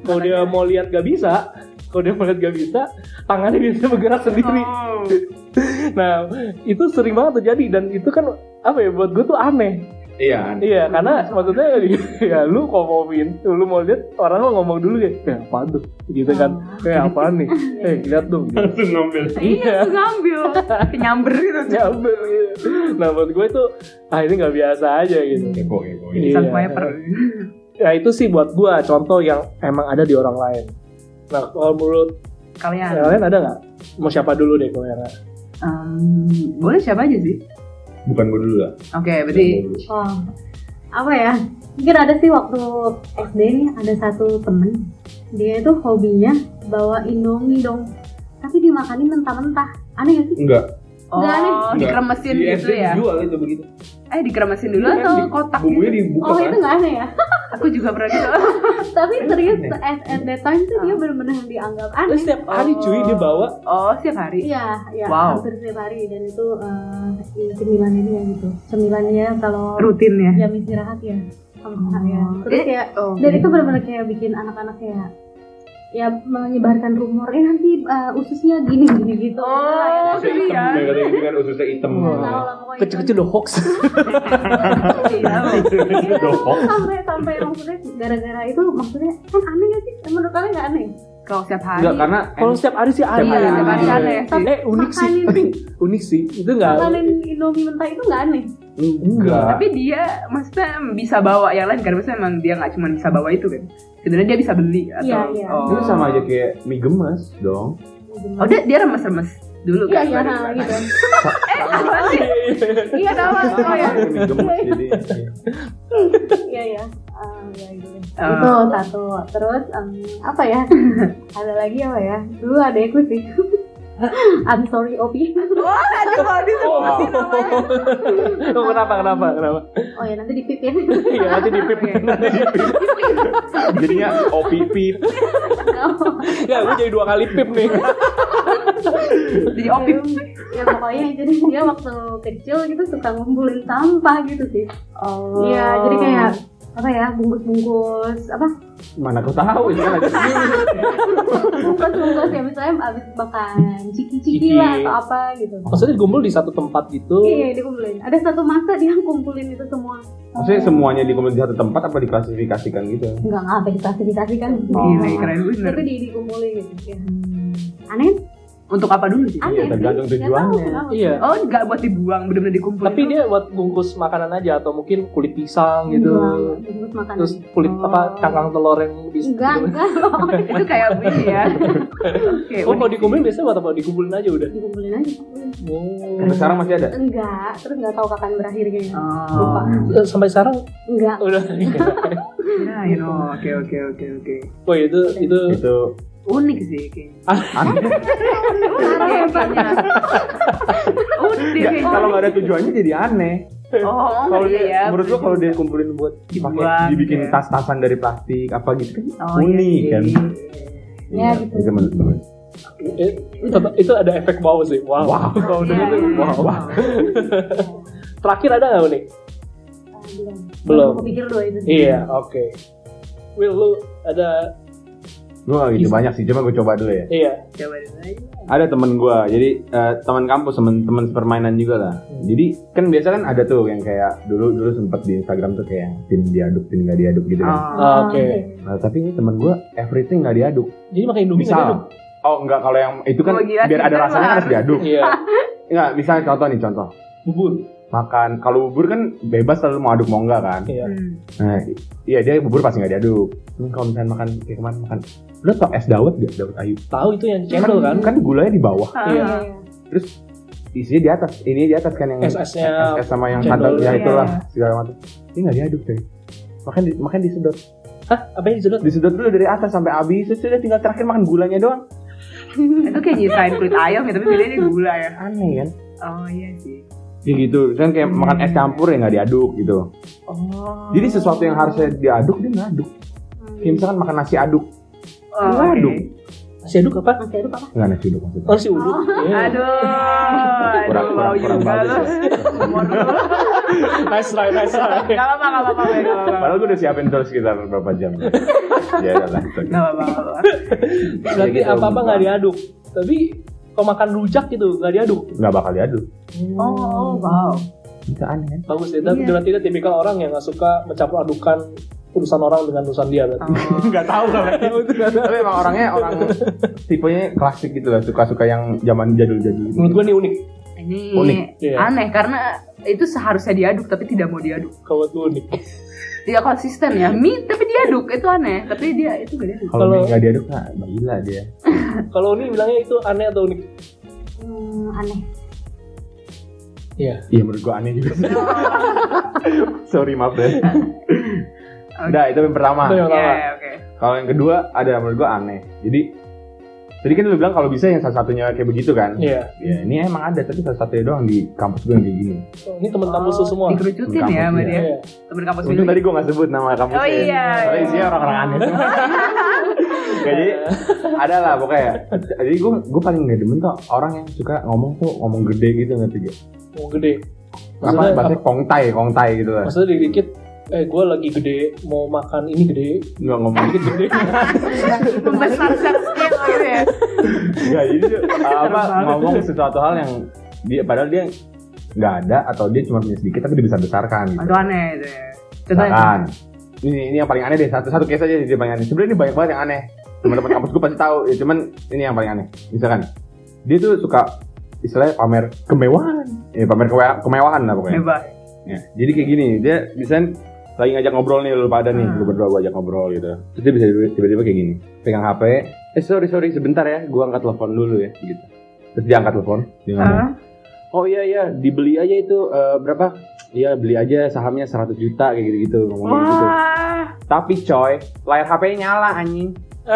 Kalau dia mau lihat gak bisa, kalau dia mau lihat gak bisa, tangannya bisa bergerak sendiri. oh. Nah, itu sering banget terjadi dan itu kan apa ya buat gue tuh aneh. Iya aneh Iya, karena maksudnya ya lu ngomongin, lu mau lihat orang lo ngomong dulu ya, kayak apa tuh, gitu kan, kayak apaan nih, eh lihat dong, gitu. langsung ngambil iya tuh ngambil nyamber gitu nyamber gitu. Nah, buat gue itu, ah ini nggak biasa aja gitu. kepo kepo Iya. Sang swiper Ya itu sih buat gue contoh yang emang ada di orang lain. Nah, kalau menurut kalian lain ada nggak? Mau siapa dulu deh kalau? Em, boleh siapa aja sih bukan gue dulu lah oke berarti Oh, apa ya? Mungkin ada sih waktu SD nih ada satu temen dia itu hobinya bawa Indomie dong, tapi dimakanin mentah-mentah. Aneh gak sih? enggak oh Nggak aneh. dikremesin di gitu SD ya dijual itu begitu eh dikremesin dulu Iya atau di- kotak bumbunya gitu dibuka Oh kan itu nggak aneh ya? aku juga pernah gitu tapi serius at, at that time tuh dia benar-benar dianggap aneh. Terus setiap hari cuy dia bawa oh setiap hari Iya, iya, Wow. hampir setiap hari dan itu di cemilannya dia gitu. Cemilannya kalau rutin ya jam istirahat ya. Kalau Oh. ya. Terus Eh, kayak oh, dan itu benar-benar kayak bikin anak-anak kayak ya menyebarkan rumor eh nanti eh, ususnya gini gini gitu. Oh, ya kan? ususnya hitam iya. gitu kan ususnya hitam kecil-kecil udah hoax. Iya, Iya, Dohok. sampai sampai maksudnya gara-gara itu maksudnya kan aneh gak sih? Menurut kalian nggak aneh? kalau setiap hari enggak karena Kalau setiap hari sih Setiap aneh. hari, setiap hari aneh sih. Eh unik sih, tapi unik sih. Itu nggak. Makanin Indomie mentah itu nggak aneh. enggak tapi dia maksudnya bisa bawa yang lain kan maksudnya emang dia nggak cuma bisa bawa itu kan sebenarnya dia bisa beli atau Iya, iya. oh itu sama aja kayak mie gemes dong oh dia dia remes remes dulu Iya kan iya nah, gitu. eh apa sih iya nama oh ya mie gemes jadi Iya ya. Ah, ya gitu. Ah. Itu satu. Terus em, apa ya? ada lagi apa ya? Dulu ada aku sih. I'm sorry Opi. wah ada kalau disebutin namanya Oh, kenapa kenapa kenapa? Oh ya nanti dipip ya. Iya nanti dipip. jadinya OPP ya gue jadi dua kali pip nih. jadi opik ya pokoknya jadi dia waktu kecil gitu suka ngumpulin sampah gitu sih. oh Iya, jadi kayak apa ya bungkus-bungkus apa? Mana kau tahu itu kan bungkus-bungkus ya misalnya abis makan ciki-ciki Ciki. lah atau apa gitu. Maksudnya dikumpul di satu tempat gitu. iya dikumpulin. Ada satu masa dia kumpulin itu semua. Maksudnya semuanya dikumpulin di satu tempat apa diklasifikasikan gitu? Enggak nggak apa diklasifikasikan. Oh. gila keren bener. Tapi di dikumpulin gitu ya. aneh Untuk apa dulu sih? Aneh Iya, tergantung tujuannya. tahu. Iya. Oh, nggak buat dibuang, bener-bener dikumpulin. Tapi dia buat bungkus makanan aja atau mungkin kulit pisang gitu. Enggak, bungkus makanan. Terus kulit Oh. apa cangkang telur yang bisa enggak, enggak loh. itu kayak ini ya. Oke. Oh, kalau dikumpulin biasanya buat apa? Dikumpulin aja udah. Dikumpulin aja. Oh. Sampai sekarang masih ada. Enggak, terus enggak tahu kapan berakhirnya. sih. Lupa. Oh. Eh, Sampai sekarang Enggak. udah. You know. Oke, oke, oke, oke. Oh itu itu Itu Unik sih kayaknya. aneh. Unik kalau nggak ada tujuannya jadi aneh. Oh, Kalau iya dia, ya. menurut gua kalau dia kumpulin buat Dibuang pakai dibikin ya. tas-tasan dari plastik apa gitu kan Oh, iya unik sih. kan. Ya, gitu. Itu menurut gua. Eh, itu, itu ada efek wow sih. Wow. Wow. Kalau Iya, denger tuh iya, wow. iya. Terakhir ada nggak nih? Eh, belum. Belum. Aku pikir dua itu. Iya, oke. Will lu ada Gua nggak gitu Bisa. banyak sih, cuma gua coba dulu ya. iya. Coba dulu aja. Ada temen gua, jadi eh, teman kampus, temen temen permainan juga lah. Hmm. Jadi kan biasa kan ada tuh yang kayak dulu dulu sempet di Instagram tuh kayak yang tim diaduk, tim nggak diaduk gitu kan. Oh. Oke. Nah, tapi ini temen gua everything nggak diaduk. Jadi makan Indomie Misal, diaduk? oh enggak kalau yang itu kan Oh, gila, biar ada rasanya kan harus- harus diaduk. Iya. Enggak, misalnya contoh nih contoh. Bubur. Makan kalau bubur kan bebas selalu mau aduk mau enggak kan. Iya. Hmm. Nah, iya dia bubur pasti nggak diaduk. Cuman kalau misalnya makan kayak kemarin makan, lu tau es dawet gak? Dawet ayu. Tahu itu yang cendol kan? Kan gulanya di bawah, Ah. Iya. terus isinya di atas. Ini di atas kan yang SS-nya es sama yang cendol. ya Iya, itulah iya. segala macam. Ini nggak diaduk coy. Makan di, makan disedot. Hah? Apa yang disedot? Disedot dulu dari atas sampai habis, terus udah tinggal terakhir makan gulanya doang. Itu kayak nyisain kulit ayam ya, tapi bedanya gula ya. Aneh kan? Oh iya sih. Ya gitu, kan kayak makan es campur ya nggak diaduk gitu. Oh. Jadi sesuatu yang harusnya diaduk dia nggak aduk. Kayak misalkan makan nasi aduk, Oh, nggak aduk. Nasi aduk apa? Masih ada apa? Nggak nasi aduk maksudnya. Oh, nasi uduk. Iya. Aduh, aduh, Kurang mau kurang kurang bagus ya. Nice try, nice try. Gak apa-apa, gak apa-apa, apa-apa. Padahal gue udah siapin terus sekitar berapa jam. ya udah lah. Gak apa-apa. Berarti apa-apa nggak Bang. diaduk. Tapi kalau makan rujak gitu nggak diaduk. Nggak bakal diaduk. Oh, oh, wow. Itu aneh kan? Bagus deh. Tapi Iya. berarti dia tipikal orang yang nggak suka mencampur adukan urusan orang dengan urusan dia berarti. Oh. Nggak tahu lah. Tapi emang orangnya orang tipenya klasik gitu lah. Suka-suka yang zaman jadul-jadul. gitu. Menurut gua ini unik. Ini Unik. Iya. aneh karena itu seharusnya diaduk tapi tidak mau diaduk. Kalau gua unik. Tidak konsisten ya. Mie tapi diaduk itu aneh. Tapi dia itu gak diaduk. Kalau nggak diaduk nah gila dia. Kalau ini bilangnya itu aneh atau unik? Hmm, aneh. Iya. Iya menurut gua aneh juga. Sorry maaf ya. Udah itu yang pertama. Itu yang pertama. iya, oke. Kalau yang kedua ada menurut gua aneh. Jadi tadi kan lu bilang kalau bisa yang salah satunya kayak begitu kan? Iya. Ya ini emang ada tapi salah satunya doang di kampus gue yang kayak gini. Oh, ini teman kampus lu semua. Dikerucutin Kampus, ya sama iya. dia. Iya. Temen kampus Untung tadi gue gak sebut nama kampusnya. Oh iya. Soalnya isinya orang-orang aneh. Jadi ada lah pokoknya. Jadi gue gue paling gak demen tuh orang yang suka ngomong tuh ngomong gede gitu ngerti gak? Mau gede. Apa Maksudnya, bahasanya kongtai kongtai gitu lah. maksudnya dikit eh gue lagi gede mau makan ini gede Nggak ngomong dikit gede Membesarkan skill gitu ya. Enggak jadi apa ngomong sesuatu hal yang dia padahal dia nggak ada atau dia cuma punya sedikit tapi dibesar-besarkan gitu. Itu aneh itu ya. Contohnya. Ini ini yang paling aneh deh satu satu case aja dia paling aneh. Sebenarnya ini banyak banget yang aneh. Teman-teman kampus gue pasti tahu. Ya, cuman ini yang paling aneh. Misalkan dia tuh suka istilahnya pamer kemewahan. Ya pamer kemewahan lah pokoknya. Bebas. Ya, jadi kayak gini, dia bisa lagi ngajak ngobrol nih lu pada nih, Hmm. lu berdua gua ajak ngobrol gitu. Terus dia bisa tiba-tiba kayak gini, pegang HP, eh sorry sorry sebentar ya, gua angkat telepon dulu ya, gitu. Terus dia angkat telepon, dia ngomong, oh iya iya, dibeli aja itu eh, berapa? Iya beli aja sahamnya 100 juta kayak gitu-gitu ngomongnya gitu. Tapi coy, layar HP-nya nyala anjing.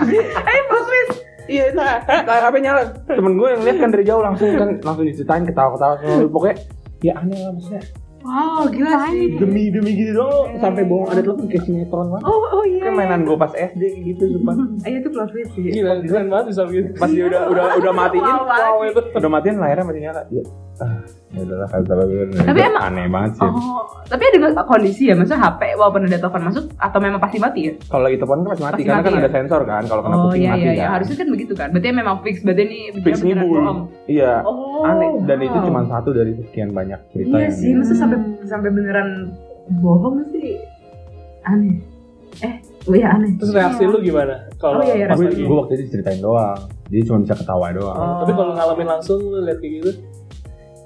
Eh, bagus. Iya, nah, layar HP nyala. Temen gue yang lihat kan dari jauh langsung kan langsung diceritain ketawa-ketawa semua. Pokoknya ya aneh lah maksudnya. Wow, gila sih. Demi demi gitu doang sampai bohong ada telepon kayak sinetron banget. Oh, oh iya. Kayak mainan gue pas SD gitu sumpah. Iya itu plot twist sih. gila keren banget bisa begitu Pas dia udah udah udah matiin, Wow, wow itu udah matiin layarnya masih nyala. Ya, ah, ya udahlah Tapi Itu emang- aneh banget sih. Oh, tapi ada nggak kondisi ya, maksudnya HP walaupun ada telepon masuk atau memang pasti mati ya? Kalau lagi telepon kan pasti mati Pasti karena kan mati ada ya? sensor kan. Kalau kena Oh kuping iya mati iya kan. iya, harusnya kan begitu kan. Berarti memang fix, berarti ini Fix bohong. Iya. Oh. Aneh dan itu wow. cuma satu dari sekian banyak cerita Iya yang sih, masa sampai sampai beneran bohong sih aneh. Eh, oh iya aneh Terus reaksi lu gimana? Kalau Oh, iya, iya, pas gue waktu itu ceritain doang dia cuma bisa ketawa doang Oh. Tapi kalau ngalamin langsung lu lihat kayak gitu.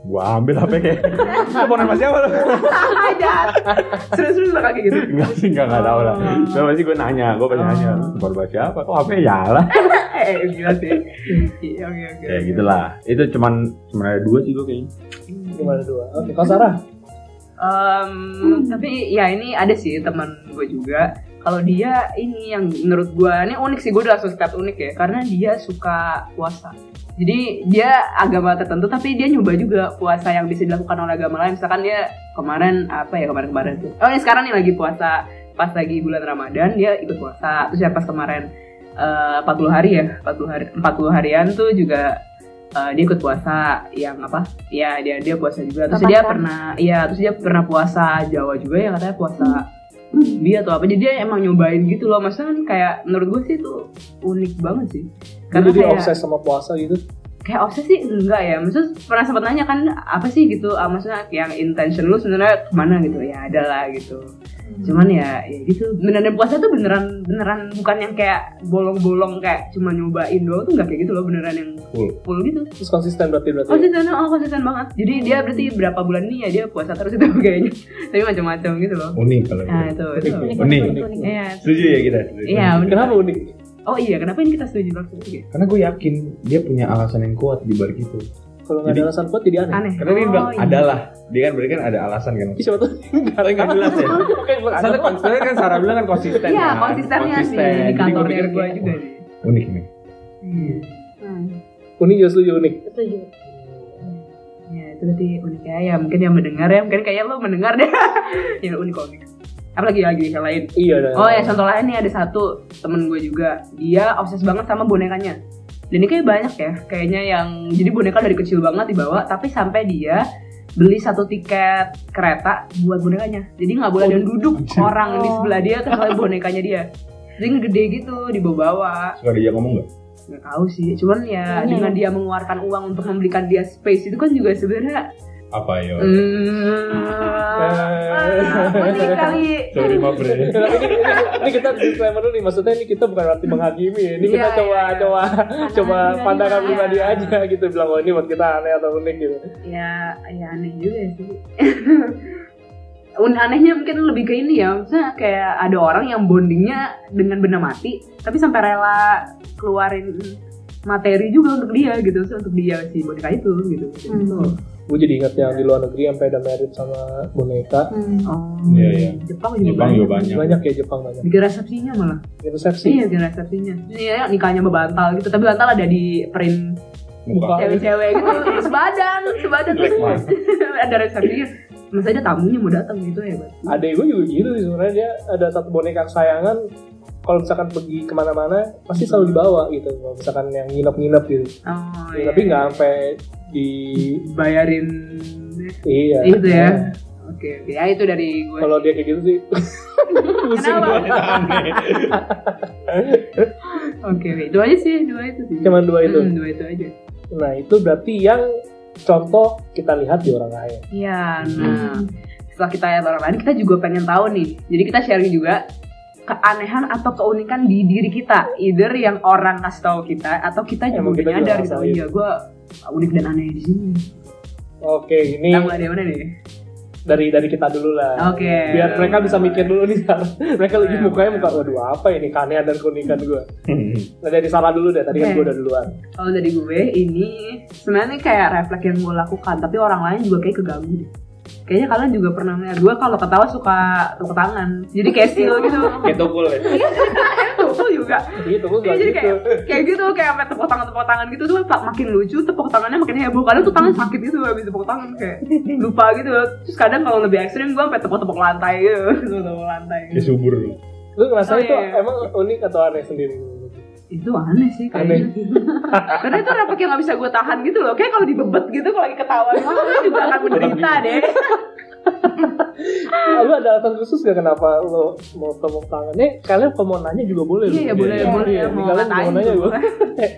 Gue ambil hp nya teleponan sama siapa lu? Aja serius-serius lah kayak gitu? Enggak sih enggak enggak tahu lah. Cuma pasti gue nanya gue pasti nanya baru baca siapa? Kok hp nya nyala eh gila sih. Iya, oke oke ya gitulah. Itu cuman cuman ada dua sih gue kayaknya. Gimana dua? Oke, kalau Sarah? Em, tapi ya ini ada sih teman gue juga kalau dia ini yang menurut gue ini unik sih gue udah langsung start unik ya. Karena dia suka puasa. Jadi dia agama tertentu tapi dia nyoba juga puasa yang bisa dilakukan oleh agama lain. Misalkan dia kemarin apa ya kemarin kemarin tuh. Oh ini sekarang nih lagi puasa pas lagi bulan ramadan dia ikut puasa. Terus ya pas kemarin eh, 40 hari ya 40 hari 40 harian tuh juga eh, dia ikut puasa yang apa? Ya dia dia puasa juga. Terus dia Lepas kan? pernah iya terus dia pernah puasa Jawa juga ya katanya puasa dia atau apa. Jadi dia emang nyobain gitu loh. Maksudnya kan kayak menurut gue sih itu unik banget sih. Karena dia kayak obses sama puasa gitu. Kayak obses sih enggak ya. Maksudnya pernah sempat nanya kan apa sih gitu ah, maksudnya yang intention lu sebenarnya ke mana gitu? Ya ada lah gitu. Cuman ya ya gitu. Beneran puasa tuh beneran beneran bukan yang kayak bolong-bolong kayak cuma nyobain doang tuh nggak kayak gitu loh beneran yang Full. full gitu. Terus konsisten berarti berarti. konsisten oh konsisten banget. Jadi dia berarti berapa bulan nih ya dia puasa terus itu kayaknya. Tapi macam-macam gitu loh. Unik kalau nah gitu. itu itu. Unik, Unik. unik, unik. iya. Setuju ya kita? Iya unik. Kenapa unik? Oh iya kenapa ini kita setuju langsung gitu karena gue yakin dia punya alasan yang kuat di balik itu Kalau nggak ada alasan kuat jadi aneh. aneh karena dia bilang Oh, iya. ada lah dia kan berarti kan ada alasan kan Siapa tuh? karena nggak jelas ya Soalnya konsisten kan Sarah bilang kan konsisten iya kan? konsistennya sih Konsisten. di Jadi kantornya pikir gue juga unik nih Iya. Hmm, Unik ya setuju unik. setuju. Ya itu berarti unik ya. Ya mungkin yang mendengar ya, mungkin kayak lo mendengar deh. ya unik unik. Apa lagi lagi yang lain? Iya dah. Oh ya contoh lain nih ada satu temen gue juga. Dia obses banget sama bonekanya. Dan ini kayak banyak ya, kayaknya yang jadi boneka dari kecil banget dibawa, tapi sampai dia beli satu tiket kereta buat bonekanya. Jadi nggak boleh ada yang duduk orang di sebelah dia kecuali bonekanya dia. Jadi gede gitu dibawa-bawa. suka dia ngomong nggak nggak tahu sih cuman ya Kayaknya dengan ya. dia mengeluarkan uang untuk membelikan dia space itu kan juga sebenarnya apa yo hmm, unik kali. Sorry maaf bre. Ini, ini, ini kita disclaimer dulu nih, maksudnya ini kita bukan berarti menghakimi. Ya. Ini kita Iya, coba iya, iya. coba coba pribadi pandangan lah. pribadi aja gitu. Bilang oh ini buat kita aneh atau unik gitu. ya ya aneh juga sih. Un anehnya mungkin lebih ke ini ya. Maksudnya kayak ada orang yang bondingnya dengan benda mati Tapi sampai rela keluarin materi juga untuk dia gitu. Maksudnya untuk dia si boneka itu gitu, Hmm. Gue jadi ingat yang di luar negeri sampai ada merit sama boneka. Hmm. Oh, Iya, iya. Jepang juga Jepang banyak. juga banyak Banyak ya Jepang banyak. Bikin resepsinya malah Resepsi. Iya bikin resepsinya Iya nikahnya berbantal gitu Tapi bantal ada di print muka cewek-cewek gitu sebadan sebadan Jelek banget. ada resepsinya masa ada tamunya mau datang gitu ya Bang? Adek gue juga gitu sih sebenarnya dia ada satu boneka kesayangan kalau misalkan pergi ke mana-mana pasti selalu dibawa gitu kalau misalkan yang nginep-nginep gitu oh, Ya, tapi nggak sampai di bayarin iya. Itu ya? Oke oke. Ya itu dari gue kalau dia kayak gitu sih. Pusing oke oke. Itu aja sih dua itu sih. Cuman dua itu? Hmm, dua itu aja. Nah itu berarti yang contoh kita lihat di orang lain. Iya nah. Setelah kita lihat orang lain kita juga pengen tahu nih. Jadi kita sharing juga keanehan atau keunikan di diri kita. Either yang orang kasih tahu kita atau kita juga Emang kita nyadar gitu. oh iya gue unik dan aneh. Di sini oke ini kita mulai dari mana nih? Dari dari kita dulu lah. Oke. biar mereka bisa mikir dulu nih mereka lagi mukanya muka waduh apa ini? Keanehan dan keunikan gue nah dari salah dulu deh tadi kan Oke. gue udah duluan. Kalau dari gue ini sebenarnya kayak refleks yang gue lakukan, tapi orang lain juga kayak keganggu deh. Kayaknya kalian juga pernah melihat gue kalau ketawa suka tepuk tangan, jadi kayak seal gitu. kayak tukul ya? Tuh juga. gitu gue Iya, gak jadi gitu kayak kayak gitu kayak sampai tepuk tangan tepuk tangan gitu tuh makin lucu tepuk tangannya makin heboh. Kadang tuh tangan sakit gitu habis tepuk tangan kayak lupa gitu. Terus kadang kalau lebih ekstrim gue sampai tepuk tepuk lantai gitu tepuk tepuk lantai. Kayak subur lu lu ngerasa Oh, itu iya, iya. emang unik atau aneh sendiri itu aneh sih kayaknya karena itu refleks yang gak bisa gue tahan gitu loh kayak kalau dibebet gitu kalau lagi ketawa gue juga akan menderita deh Ah, lu ada alasan khusus gak kenapa lu mau tepuk tangan? Nih kalian kalau mau nanya juga boleh. iya ya lu. boleh iya, boleh iya. mau Kalian mau nanya gue. Eh,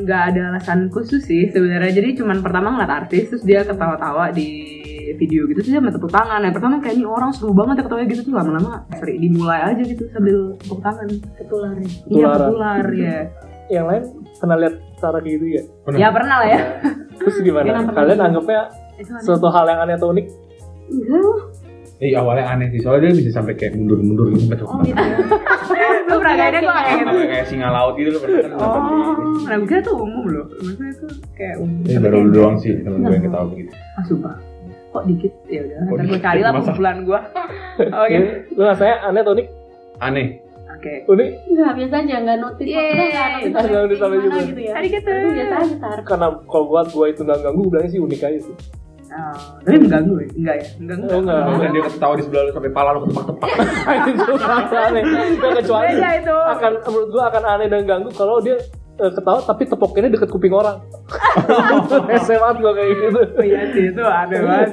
nggak ada alasan khusus sih sebenarnya jadi cuman pertama ngeliat artis terus dia ketawa-tawa di video gitu sih sama tepuk tangan yang pertama kayak ini orang seru banget ya ketawa gitu tuh lama-lama sering dimulai aja gitu sambil tepuk tangan Ketularan. iya ketular ya Yang lain pernah lihat cara kayak gitu ya? ya pernah lah ya Terus gimana? Pernah Kalian gitu. anggapnya suatu hal yang aneh atau unik? Enggak lah. Eh awalnya aneh sih, soalnya dia bisa sampai kayak mundur-mundur gitu baca Oh gitu ya. lu pernah gak ada gue gak kayak gitu Sampai kayak singa laut gitu loh pernah kan oh nah gue tuh umum loh maksudnya tuh kayak umum Ini baru doang sih temen gue yang ketawa begitu. ah sumpah kok dikit ya udah ntar gue cari lah kumpulan gue oke Jadi, Lu rasanya aneh atau unik? Aneh. oke Unik Enggak, biasa aja enggak notice. Maksudnya enggak notice Ah, nggak notice juga. gitu ya. Tadi gitu. Tapi biasa aja tar. karena kalau buat gua itu nggak ganggu, gue bilangnya sih unik aja sih. Oh, tapi mengganggu ya? Enggak ya? Mengganggu Oh, enggak. Bukan dia ketawa di sebelah lu sampai pala lu ketepak-tepak. itu rasa aneh. Nggak, kecuali Beda itu. akan menurut gua akan aneh dan ganggu kalau dia eh, ketawa tapi tepoknya deket kuping orang. SMA gua kayak gitu. Iya sih, itu ada banget.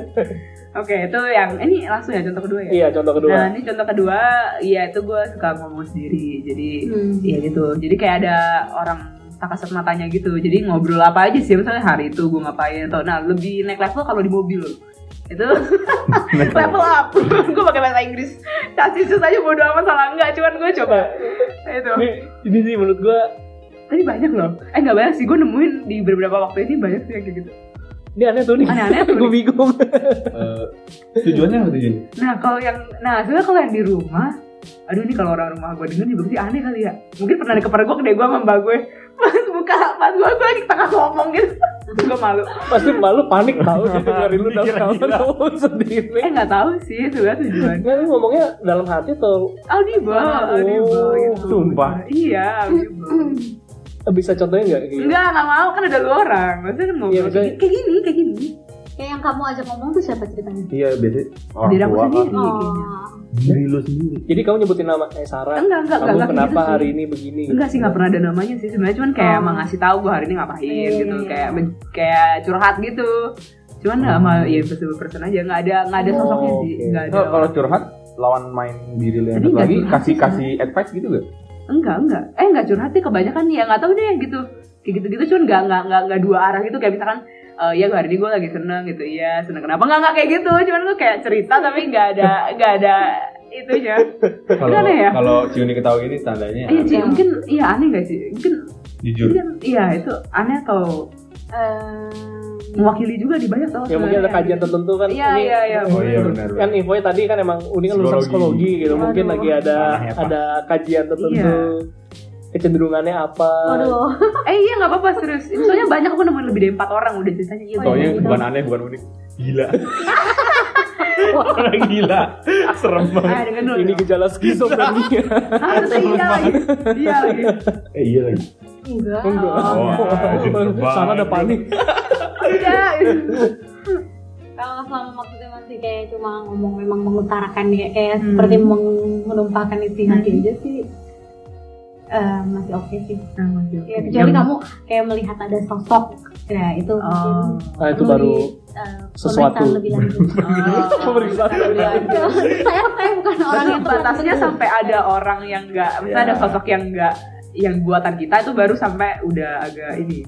Oke, itu yang ini langsung ya contoh kedua ya. Iya, contoh kedua. Nah, ini contoh kedua, iya itu gue suka ngomong sendiri. Jadi, Hmm. iya gitu. Jadi kayak ada orang tak kasat matanya gitu. Jadi ngobrol apa aja sih, misalnya hari itu gue ngapain atau nah lebih naik level kalau di mobil loh. Itu level up. gue pakai bahasa Inggris. Kasih sus aja bodo amat salah enggak, cuman gue coba. itu. Ini, ini sih menurut gua Tapi banyak loh. Eh nggak banyak sih, gue nemuin di beberapa waktu ini banyak sih yang kayak gitu. ini aneh tuh nih. Aneh-aneh tuh gue bingung. Eh, tujuannya apa tujuannya? Nah kalau yang, nah sebenarnya kalau yang di rumah, aduh ini kalau orang rumah gue denger juga pasti aneh kali ya. Mungkin pernah dikeper gue gede gue sama mbak gue, pas buka, pas gue gue lagi tengah ngomong gitu, gue malu. Pasti malu panik tahu dia dengerin lu dalam kamar ngomong sendiri. Eh nggak tahu sih sebenarnya tujuan. Nggak, lu ngomongnya dalam hati atau Audible, Oh, audible gitu. sumpah. Iya, audible. Bisa contohnya nggak? kayak gitu? Enggak, nggak mau kan ada dua orang. Maksudnya kan ngobrol Iya, maksudnya- kayak gini, kayak gini. Kayak yang kamu ajak ngomong tuh siapa ceritanya? Iya, biasanya orang Diri aku sendiri. kan. kayaknya. Oh. Diri lu sendiri. Jadi kamu nyebutin nama eh Sarah. Enggak, enggak, kamu enggak, enggak kenapa gitu sih. hari ini begini? Enggak sih, nggak pernah ada namanya sih. Sebenarnya cuman kayak Oh. emang ngasih tahu gue hari ini ngapain Iya, gitu, iya, kayak men- kayak curhat gitu. Cuman nggak sama ya person person aja, nggak ada nggak ada sosoknya Oh, sih, oke. nggak ada. Kalau kalau curhat lawan main diri lu yang lagi kasih sih, kasih advice gitu gak? Enggak, enggak. Eh enggak curhat sih kebanyakan ya nggak tahu deh gitu. Kayak gitu-gitu cuman nggak nggak nggak nggak dua arah gitu kayak misalkan eh ya hari ini gue lagi seneng gitu iya seneng kenapa nggak nggak kayak gitu cuman gue kayak cerita tapi nggak ada nggak ada itunya Kalau ya? kalau Ciuni ketawa gini tandanya iya sih mungkin iya aneh gak sih mungkin jujur. iya itu aneh atau Eh, mewakili juga di banyak tau Ya mungkin ada kajian tertentu kan. Iya, ini- iya, iya. Oh iya benar. Kan infonya tadi kan emang Uni kan lulusan Psikologi. gitu. Mungkin Aduh. lagi ada apa? ada kajian tertentu. Iya. Kecenderungannya apa? Waduh. eh iya nggak apa-apa serius Ini soalnya banyak aku nemuin lebih dari empat orang udah ceritanya iya Taunya banyak. bukan aneh, bukan unik. Gila. Orang gila. Serem ah banget. dulu Ini gejala skizofrenia. terus iya lagi iya lagi Eh iya lagi. Enggak. Enggak. Oh, terbang. Sana ada panik. Iya Kalau selama maksudnya masih kayak cuma ngomong memang mengutarakan kayak, kayak Hmm. seperti menumpahkan isi hati Hmm. aja sih eh, masih oke sih. Nah, masih oke. Ya, kecuali Yang- kamu kayak melihat ada sosok ya itu Oh. mungkin Nah, itu baru di, eh, sesuatu. pemeriksaan lebih lanjut. Oh. Pemeriksaan lebih lanjut. saya saya bukan orang yang batasnya sampai ada orang yang enggak, misalnya ada Ya. sosok yang enggak yang buatan kita itu baru sampai udah agak ini.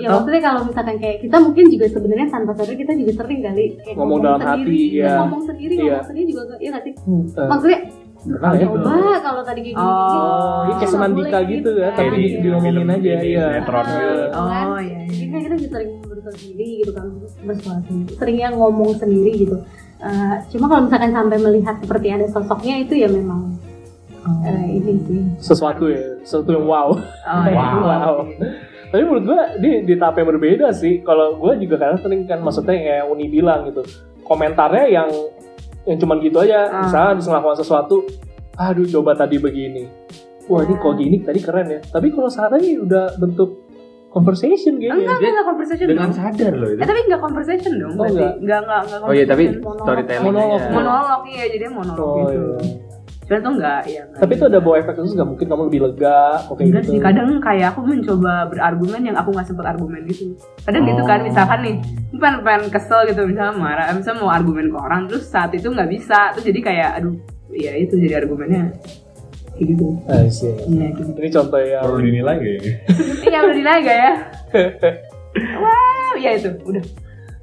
Ya Betul? maksudnya kalau misalkan kayak kita mungkin juga sebenarnya tanpa sadar kita juga sering kali kayak Ngomong dalam sendiri, hati, ya. ngomong sendiri, Iya. ngomong sendiri juga ya nggak sih? Eh, Maksudnya Pernah ya? coba kalau tadi kayak gini, Oh, gini, Oh, ini kayak senandika boleh gitu ya, kan. tapi di, diomongin film aja, ini, iya. sinetron gitu. Gitu kan. Oh iya Jadi iya. kan kita juga sering bersuara sendiri gitu kan, bersuara sendiri. Seringnya ngomong sendiri gitu. Eh, cuma kalau misalkan sampai melihat seperti ada sosoknya itu ya memang eh, ini sih. Sesuatu ya, sesuatu yang wow. Oh, iya. Wow. Tapi menurut gua di di tahap yang berbeda sih. Kalau gua juga kadang sering kan maksudnya kayak Uni bilang gitu. Komentarnya yang yang cuman gitu aja. Ah. Misalnya habis melakukan sesuatu, aduh coba tadi begini. Wah ini kok gini tadi keren ya. Tapi kalau sekarang ini udah bentuk conversation gitu Enggak, ya. enggak, enggak conversation Dengan dong. sadar loh itu. Eh tapi enggak conversation dong Oh, berarti. enggak. Enggak, enggak, enggak Oh iya tapi conversation. storytelling Monolog. aja. monolog iya jadi monolog Oh gitu. iya. Cuman tuh enggak ya. enggak Tapi itu ada bawa efek khusus nggak? Mungkin kamu lebih lega, oke Enggak gitu. sih, kadang kayak aku mencoba berargumen yang aku nggak sempet argumen gitu. Kadang gitu kan, misalkan nih, pengen, pengen kesel gitu, misalnya marah, misalnya mau argumen ke orang, terus saat itu nggak bisa, terus jadi kayak, aduh, ya itu jadi argumennya kayak gitu. Ah, iya. Iya, gitu. Ini contoh yang Perlu dinilai gak ya? Iya, udah dinilai gak ya? wow, ya itu, udah.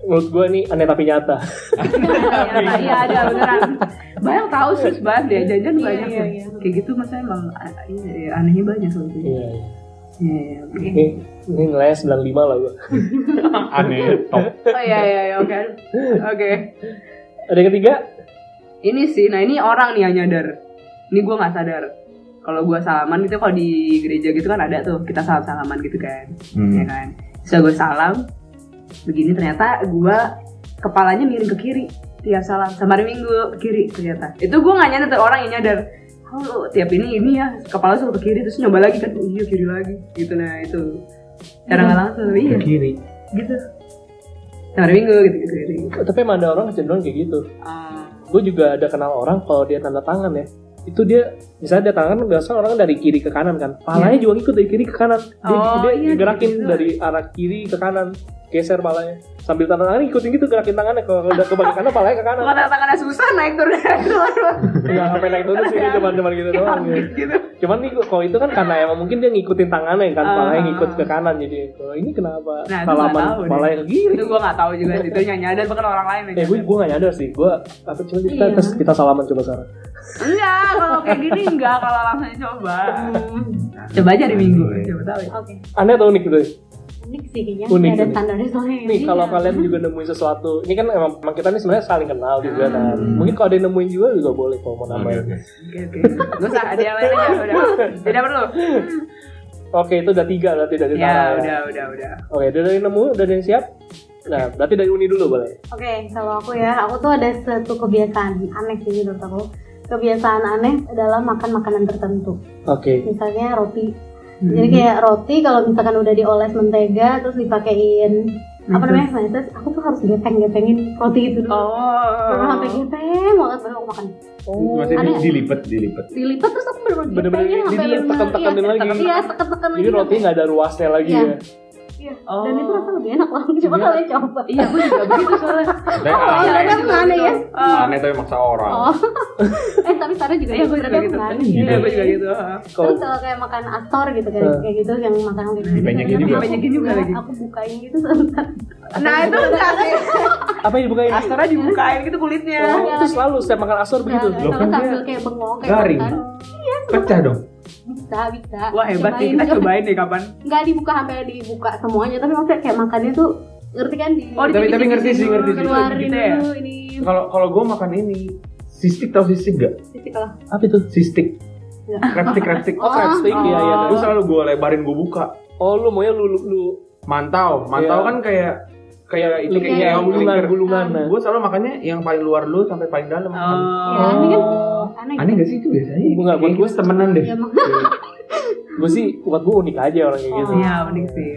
Menurut gue ini aneh tapi nyata. Iya, iya ada beneran. Banyak tahu sih banyak deh, jajan Iya, banyak iya, ya. iya. Kayak gitu masa emang iya, iya, anehnya banyak soalnya. Iya. iya. Iya, iya, oke. Ini, ini nilainya 95 lah gue. Aneh, top. Oh iya iya iya, oke. Oke. Ada yang ketiga? Ini sih, nah ini orang nih yang nyadar. Ini gue nggak sadar. Kalau gue salaman itu kalau di gereja gitu kan ada tuh kita salam salaman gitu kan, Hmm. ya kan. Setelah gue salam, begini ternyata gue kepalanya miring ke kiri tiap salam sama hari minggu ke kiri ternyata. Itu gue nggak nyadar orang yang nyadar. Oh tiap ini ini ya kepala suka ke kiri terus nyoba lagi kan, oh iya kiri lagi gitu nah itu. Cara nggak langsung iya Ke kiri. gitu. Sama hari minggu gitu ke kiri. Tapi emang ada orang kecenderungan kayak gitu. Ah. Gue juga ada kenal orang kalau dia tanda tangan ya. Itu dia misalnya dia tangan biasa orang dari kiri ke kanan kan. Palanya juga ngikut dari kiri ke kanan. Dia, Oh, dia iya, gerakin gitu. dari arah kiri ke kanan. Geser palanya. Sambil tanda tangan ikutin gitu gerakin tangannya. Kalau udah kebalik kanan palanya ke kanan. Kalau tangannya susah naik turun naik turun. Enggak sampai naik turun sih dia cuma-cuma gitu doang. ya. gitu. Cuman nih kalau itu kan karena emang mungkin dia ngikutin tangannya kan, Ah. palanya ngikut ke kanan jadi kalau ini kenapa Nah, salaman nggak tahu palanya ke kiri? Itu gue gak tahu juga. Itu yang nyadar bukan orang lain. Eh gue gue gak nyadar sih, gue apa coba kita Iya. tes kita salaman coba sekarang. Enggak, kalau kayak gini enggak kalau langsung coba. Coba aja di minggu, coba tahu ya. Oke. Aneh atau unik gitu? Unik sih kayaknya. Unik, ada unik. standarnya soalnya. Nih kalau Iya. kalian juga nemuin sesuatu, ini kan emang, emang kita nih sebenarnya saling kenal juga Hmm. kan. Mungkin kalau ada yang nemuin juga juga boleh kalau mau nambahin. Oke, oke. Oke oke. Gak usah, ada yang lain aja udah. Tidak perlu. Oke itu udah tiga berarti dari Ya Tara udah udah udah. Oke udah dari nemu, udah ada yang siap. Nah berarti dari Uni dulu boleh. Oke, kalau aku ya, aku tuh ada satu kebiasaan aneh sih menurut aku. Kebiasaan aneh adalah makan makanan tertentu. Oke. Misalnya roti. Hmm. Jadi kayak roti kalau misalkan udah dioles mentega terus dipakein apa namanya mayonnaise, aku tuh harus gepeng-gepengin roti itu dulu. Oh. Terus sampai gepeng banget baru aku makan. Oh, Masih Aneh. di- dilipet, dilipet. Dilipat terus aku bener-bener Bener-bener gepengin sampai di- bener-bener- tekan-tekanin iya, lagi. Iya, tekan-tekan lagi. Jadi roti nggak ada ruasnya lagi Iya. ya. Iya. Oh. Dan itu rasa lebih enak loh. Coba Iya. kalian coba. Iya, gue juga begitu soalnya. Tapi Oh, aneh. iya, kan aneh ya. Ah. Aneh tapi maksa orang. Oh. eh tapi Sarah juga Iya, gue juga ternyata gitu. Iya, gue juga gitu. Kalau Terus kalau kayak makan astor gitu kan, kayak gitu yang makan kayak gitu. Dibanyakin juga. Dibanyakin juga lagi. Aku bukain gitu sebentar. Nah, itu enggak sih. apa yang dibukain? Astora dibukain gitu kulitnya. Oh, itu selalu setiap makan asor begitu. Loh, kan dia kayak bengong kayak garing. Pecah dong. Bisa, bisa. Wah, hebat nih. Cobain. Kita cobain deh kapan. Nggak dibuka sampai dibuka semuanya, tapi maksudnya kayak makannya tuh ngerti kan di Oh, Tapi tapi ngerti sih, ngerti sih. gitu ya? Kalau kalau gue makan ini sistik tau sistik gak? titik lah. Apa itu? Sistik. Ya. Crabstick, crabstick. Oh, crab stick Oh. iya iya. Gue selalu gue lebarin gue buka. Oh, lu maunya lu lu, lu Mantau, mantau Iya. kan kayak kayak itu Lu kayak yang gulungan gulungan. nah. Gue selalu makannya yang paling luar dulu sampai paling dalam. Oh. Ya, aneh kan? Aneh. Aneh gak sih itu biasanya? Enggak, buat gue temenan deh. Ya, mak- Gue sih buat gue unik aja orang kayak gitu. Iya, unik sih.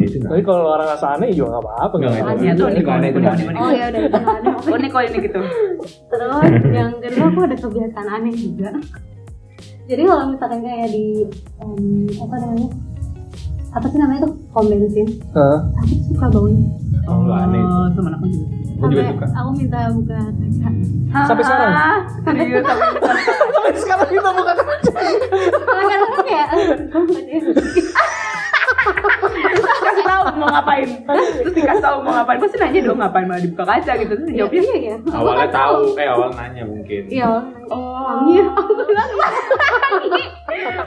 Gitu. Tapi kalau orang rasa aneh juga nggak apa-apa Nggak, nggak nggak, apa-apa. Iya, tuh unik, unik, unik. Oh ya udah aneh. Unik kok ini gitu. Terus yang kedua aku ada kebiasaan aneh juga. Jadi kalau misalkan kayak di em, apa namanya? Apa sih namanya tuh? Pom bensin. Hah? Aku suka baunya. Oh, lu aneh. Oh, teman aku juga. Gue juga suka. Aku minta buka kaca. Sampai sekarang? Hah? Serius sampai sekarang kita Soalnya kan aku kayak tahu mau ngapain. Terus dikasih tahu mau ngapain. Pasti nanya dong ngapain malah dibuka kaca gitu. Terus Iya jawabnya iya iya. Aku Awalnya kan tahu, eh awal nanya mungkin. Iya. Oh, Wangi, aku bilang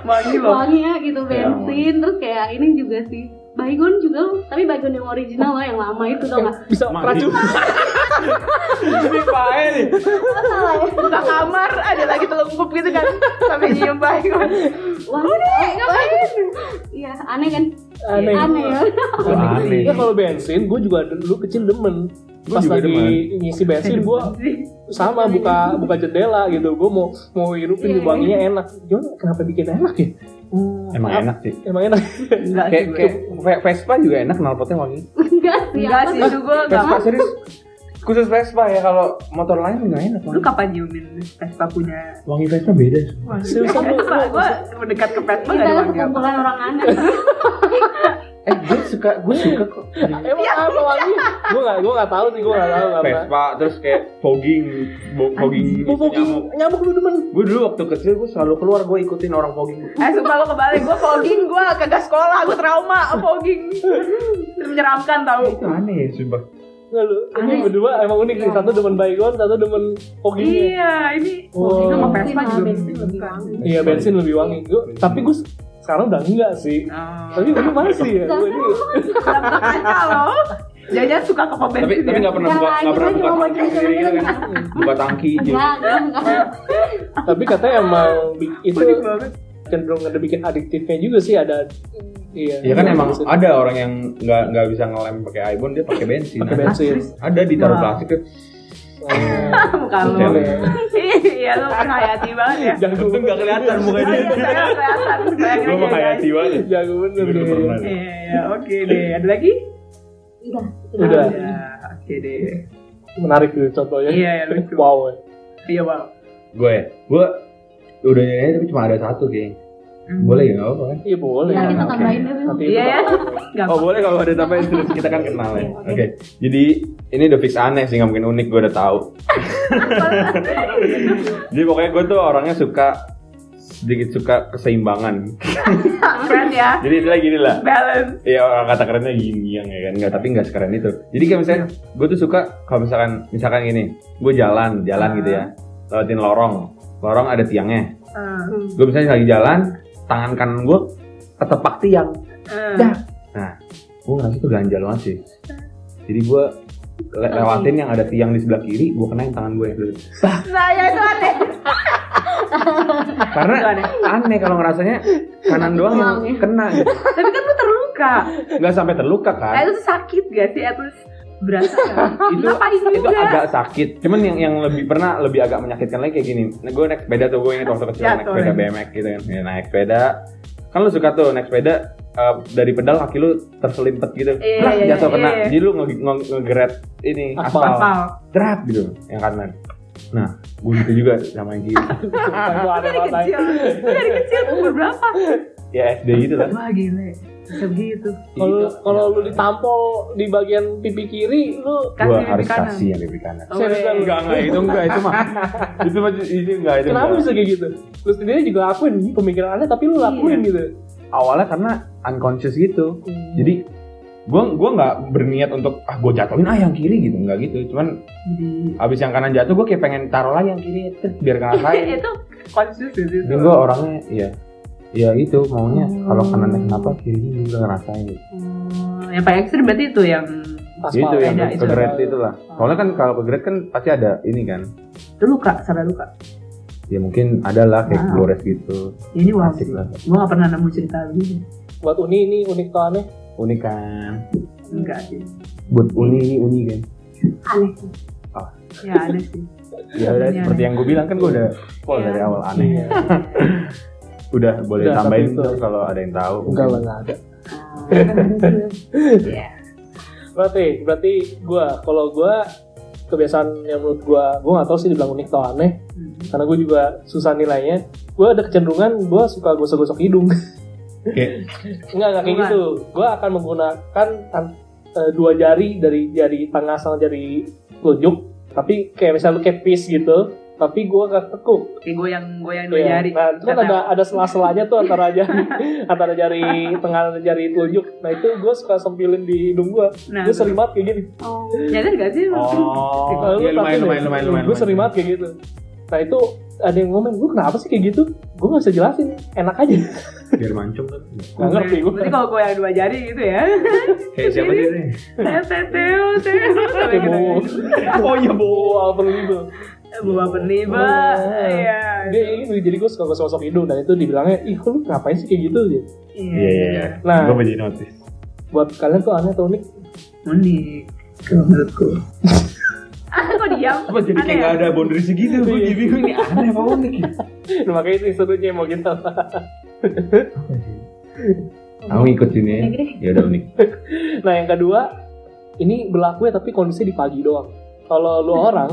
wangi loh. wangi ya gitu Ya, bensin terus kayak ini juga sih baygon juga tapi baygon yang original loh yang lama itu tau gak bisa racun. Ini pae nih. salah Buka kamar ada lagi telungkup gitu kan sampai nyium baik. wangi ngapain iya aneh kan Aneh. aneh ya aneh. Ya kalau bensin, gue juga dulu kecil demen. Gua Pas juga lagi demen. ngisi bensin, gue sama buka buka jendela gitu. Gue mau mau hirupin Iya. wanginya enak. Cuman kenapa bikin enak ya? Hmm, Emang enak sih. Emang enak. Enggak sih Kayak kayak Ve- Vespa juga enak knalpotnya wangi. enggak sih Enggak sih itu gue enggak Vespa serius. Khusus Vespa ya kalau motor lain nggak enak Lu kapan nyiumin Vespa punya Wangi Vespa beda. Seriusan lu, Vespa? Gue mendekat ke Vespa kita gak ada wangi apa sekumpulan orang aneh Eh gue suka, gue suka kok. emang apa wangi? Gue nggak gue nggak tahu sih, gue nggak tahu apa. Vespa terus kayak fogging, bo- fogging, Mau fogging nyamuk lu demen. Gue dulu waktu kecil gue selalu keluar gue ikutin orang fogging. Eh sumpah lo kebalik, gue fogging, gue kagak sekolah, gue trauma fogging Menyeramkan tau Itu aneh ya sumpah. Nggak lu, ini Aneh. berdua emang unik nih. Satu demen baygon, satu demen poginya. Iya, ini Oh. itu sama Bensin Vespa juga bensin lebih wangi. Iya bensin lebih wangi. Tapi gue sekarang udah enggak sih. Oh. Tapi gue masih ya. Gua ini. Jangan suka ke pom Tapi bensin tapi ya. nggak pernah Enggak buka nggak pernah kita buka cuma tangki sendiri gitu kan? Buka tangki gitu. Enggak, enggak, enggak. tapi katanya emang itu cenderung ada bikin adiktifnya juga sih ada. Iya. Ya kan emang bensin. ada orang yang nggak nggak bisa ngelem pakai ibon dia pakai bensin. pakai bensin. Ada ditaruh plastik. Muka lu. Iya, lu menghayati banget ya. Jangan Untung nggak kelihatan muka Iya, dia. saya kelihatan. Aja, menghayati banget. Jago bener. Iya, iya, oke deh. Ada lagi? Udah. Udah. Ya, oke deh. Menarik tuh contohnya. Iya, iya, lucu. Wow. ya. Iya, bang. Gue gue udah nyanyi tapi cuma ada satu kayaknya. Boleh ya apa-apa kan? Iya boleh. Ya, kita tambahin. Nanti Iya, ya. itu. Oh boleh kalau ada tambahin terus kita kan kenal ya. Oke. Oke. Jadi ini udah fix aneh sih nggak mungkin unik gue udah tahu. Jadi pokoknya gue tuh orangnya suka sedikit suka keseimbangan. Keren ya. Jadi istilah gini lah. Balance. Iya orang kata kerennya gini yang ya kan nggak tapi nggak sekeren itu. Jadi kayak misalnya gue tuh suka kalau misalkan misalkan gini, gue jalan jalan gitu ya, lewatin lorong, lorong ada tiangnya. Ah, Gue misalnya lagi jalan, tangan kanan gue ketepak tiang. ah. Dah. Nah, gue ngerasa tuh ganjal banget sih. Jadi gue le- lewatin yang ada tiang di sebelah kiri, gue kenain tangan gue. Nah, ya itu aneh. Karena Itu aneh. aneh kalau ngerasanya kanan doang yang ya. kena. Gitu. Tapi kan lu terluka. Nggak sampai terluka Nah, kan? itu tuh sakit gak sih? Atau berasa gak? itu Ngapain itu juga? agak sakit. Cuman yang yang lebih pernah lebih agak menyakitkan lagi kayak gini. Nah, gue naik sepeda tuh gue inget waktu kecil naik Jatuh sepeda. BMX gitu kan. Ya, naik sepeda. Kan lu suka tuh naik sepeda eh, dari pedal kaki lu terselimpet gitu. Iya, Prak, iya, jatuh iya, kena. iya. Jadi lu nge- nge- ngegeret ini Aspal. Drap gitu yang kanan. Nah, gue gitu juga sama yang kiri. Aneh Dari kecil. Lu dari kecil umur berapa? ya SD gitu lah. Wah, gile. Bisa begitu. Kalau kalau lu ditampol di bagian pipi kiri, lu Kasih Gue pipi harus kanan. kasih yang pipi kanan. Oh, iya. lu? Enggak, enggak, itu enggak, itu mah. itu mah itu enggak, itu kenapa enggak. bisa kayak gitu? Lu sendiri juga lakuin pemikiran aneh tapi lu lakuin Iya. gitu. Awalnya karena unconscious gitu. Hmm. Jadi gue gua nggak berniat untuk ah gue jatuhin ah yang kiri gitu nggak gitu cuman Jadi abis yang kanan jatuh gue kayak pengen taruh lagi yang kiri terus biar ngerasain itu konsisten itu. dan gue orangnya ya ya itu maunya Hmm. kalau kanannya kenapa kirinya juga ngerasain gitu. Oh, yang paling ekstrim berarti itu yang Aspal. itu yang beda, ke itu. kegeret itu lah soalnya kan kalau kegeret kan pasti ada ini kan itu luka, sampai luka. ya mungkin ada lah kayak Wow. Flores gitu Ini wow asik sih. lah Gua gak pernah nemu cerita begini. Buat Uni ini unik atau aneh? unik kan Enggak sih. buat uni ini uni kan Aneh sih. Ya ada sih. ya udah Ini seperti aneh. yang gue bilang kan gue udah full Iya. dari awal aneh Iya. udah boleh Udah, tambahin kalau ada yang tahu Enggak lah, enggak ada. Iya. Berarti, berarti gua kalau gua kebiasaan yang menurut gua, gua nggak tahu sih dibilang unik atau aneh, Hmm. karena gua juga susah nilainya. Gua ada kecenderungan gua suka gosok-gosok hidung. Oke. Enggak, enggak kayak Bukan. gitu. Gua akan menggunakan tan- eh, dua jari dari jari tengah sama jari telunjuk, tapi kayak misalnya lu kayak piece gitu, tapi gua gak tekuk. Kayak goyang goyang dua Iya. jari. Nah, itu kan ada ada sela-selanya tuh antara jari antara jari tengah dan jari telunjuk. Nah, itu gua suka sempilin di hidung gua. Nah, Gua sering banget kayak gini. Oh. Nyadar gak sih? Oh, iya lumayan, lumayan, lumayan, lumayan. Gue sering banget kayak gitu. Nah itu ada yang ngomong, gue kenapa sih kayak gitu? Gue gak bisa jelasin, enak aja. Biar mancung kan. Gak ngerti gue. Berarti kalau goyang dua jari gitu ya. Kayak siapa sih ini? Teo teo teo. Kayak bowo. Oh iya, Bo. Apa gitu. Bawa peniba. Oh. Iya. Dia ini jadi gue suka gosok-gosok hidung dan itu dibilangnya, ih lu ngapain sih kayak gitu? Gitu. Iya, iya, iya. Nah. Gue jadi notice. Buat kalian tuh aneh atau unik? Unik. Kalau menurutku. Ah, kok diam? Apa jadi kayak Aneh ya? gak ada boundary segitu? Gue Iya. jadi bingung ini aneh apa unik ya? Nah, makanya itu serunya mau gitu. Aku ikut sini ya. Ya udah unik. Nah yang kedua, ini berlaku ya tapi kondisinya di pagi doang. Kalau lu orang.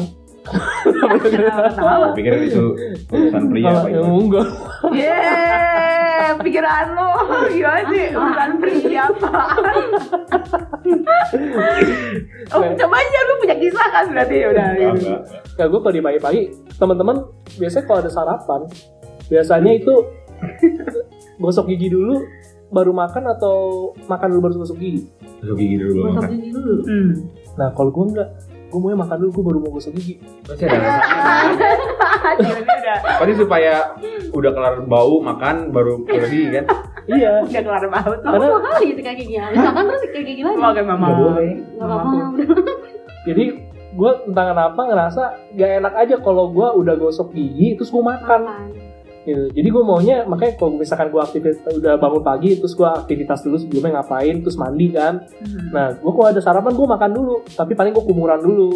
Pikir itu urusan pria apa gimana? enggak, Yeay, pikiran lo gimana sih? Bukan pria apaan? Oh, coba aja lu punya kisah kan berarti ya udah. Enggak, enggak. ya gue kalau di pagi-pagi teman-teman biasanya kalau ada sarapan biasanya itu gosok gigi dulu baru makan atau makan dulu baru gosok gigi Gosok gigi dulu Gosok gigi dulu. Hmm. nah kalau gue enggak gue mau makan dulu gue baru mau gosok gigi Pasti ada Pasti supaya udah kelar bau makan baru pergi kan. iya udah kelar bau tuh. Dua kali gitu kayak gini. Misalkan terus kayak gini lagi. Mau kayak mama. Nggak boleh. Gak apa-apa. jadi gue entah kenapa ngerasa gak enak aja kalau gue udah gosok gigi terus gue makan gitu. Jadi gue maunya makanya kalau misalkan gue aktivitas udah bangun pagi terus gue aktivitas dulu sebelumnya ngapain terus mandi kan. Hmm. Nah gue kalau ada sarapan gue makan dulu tapi paling gue kumuran dulu.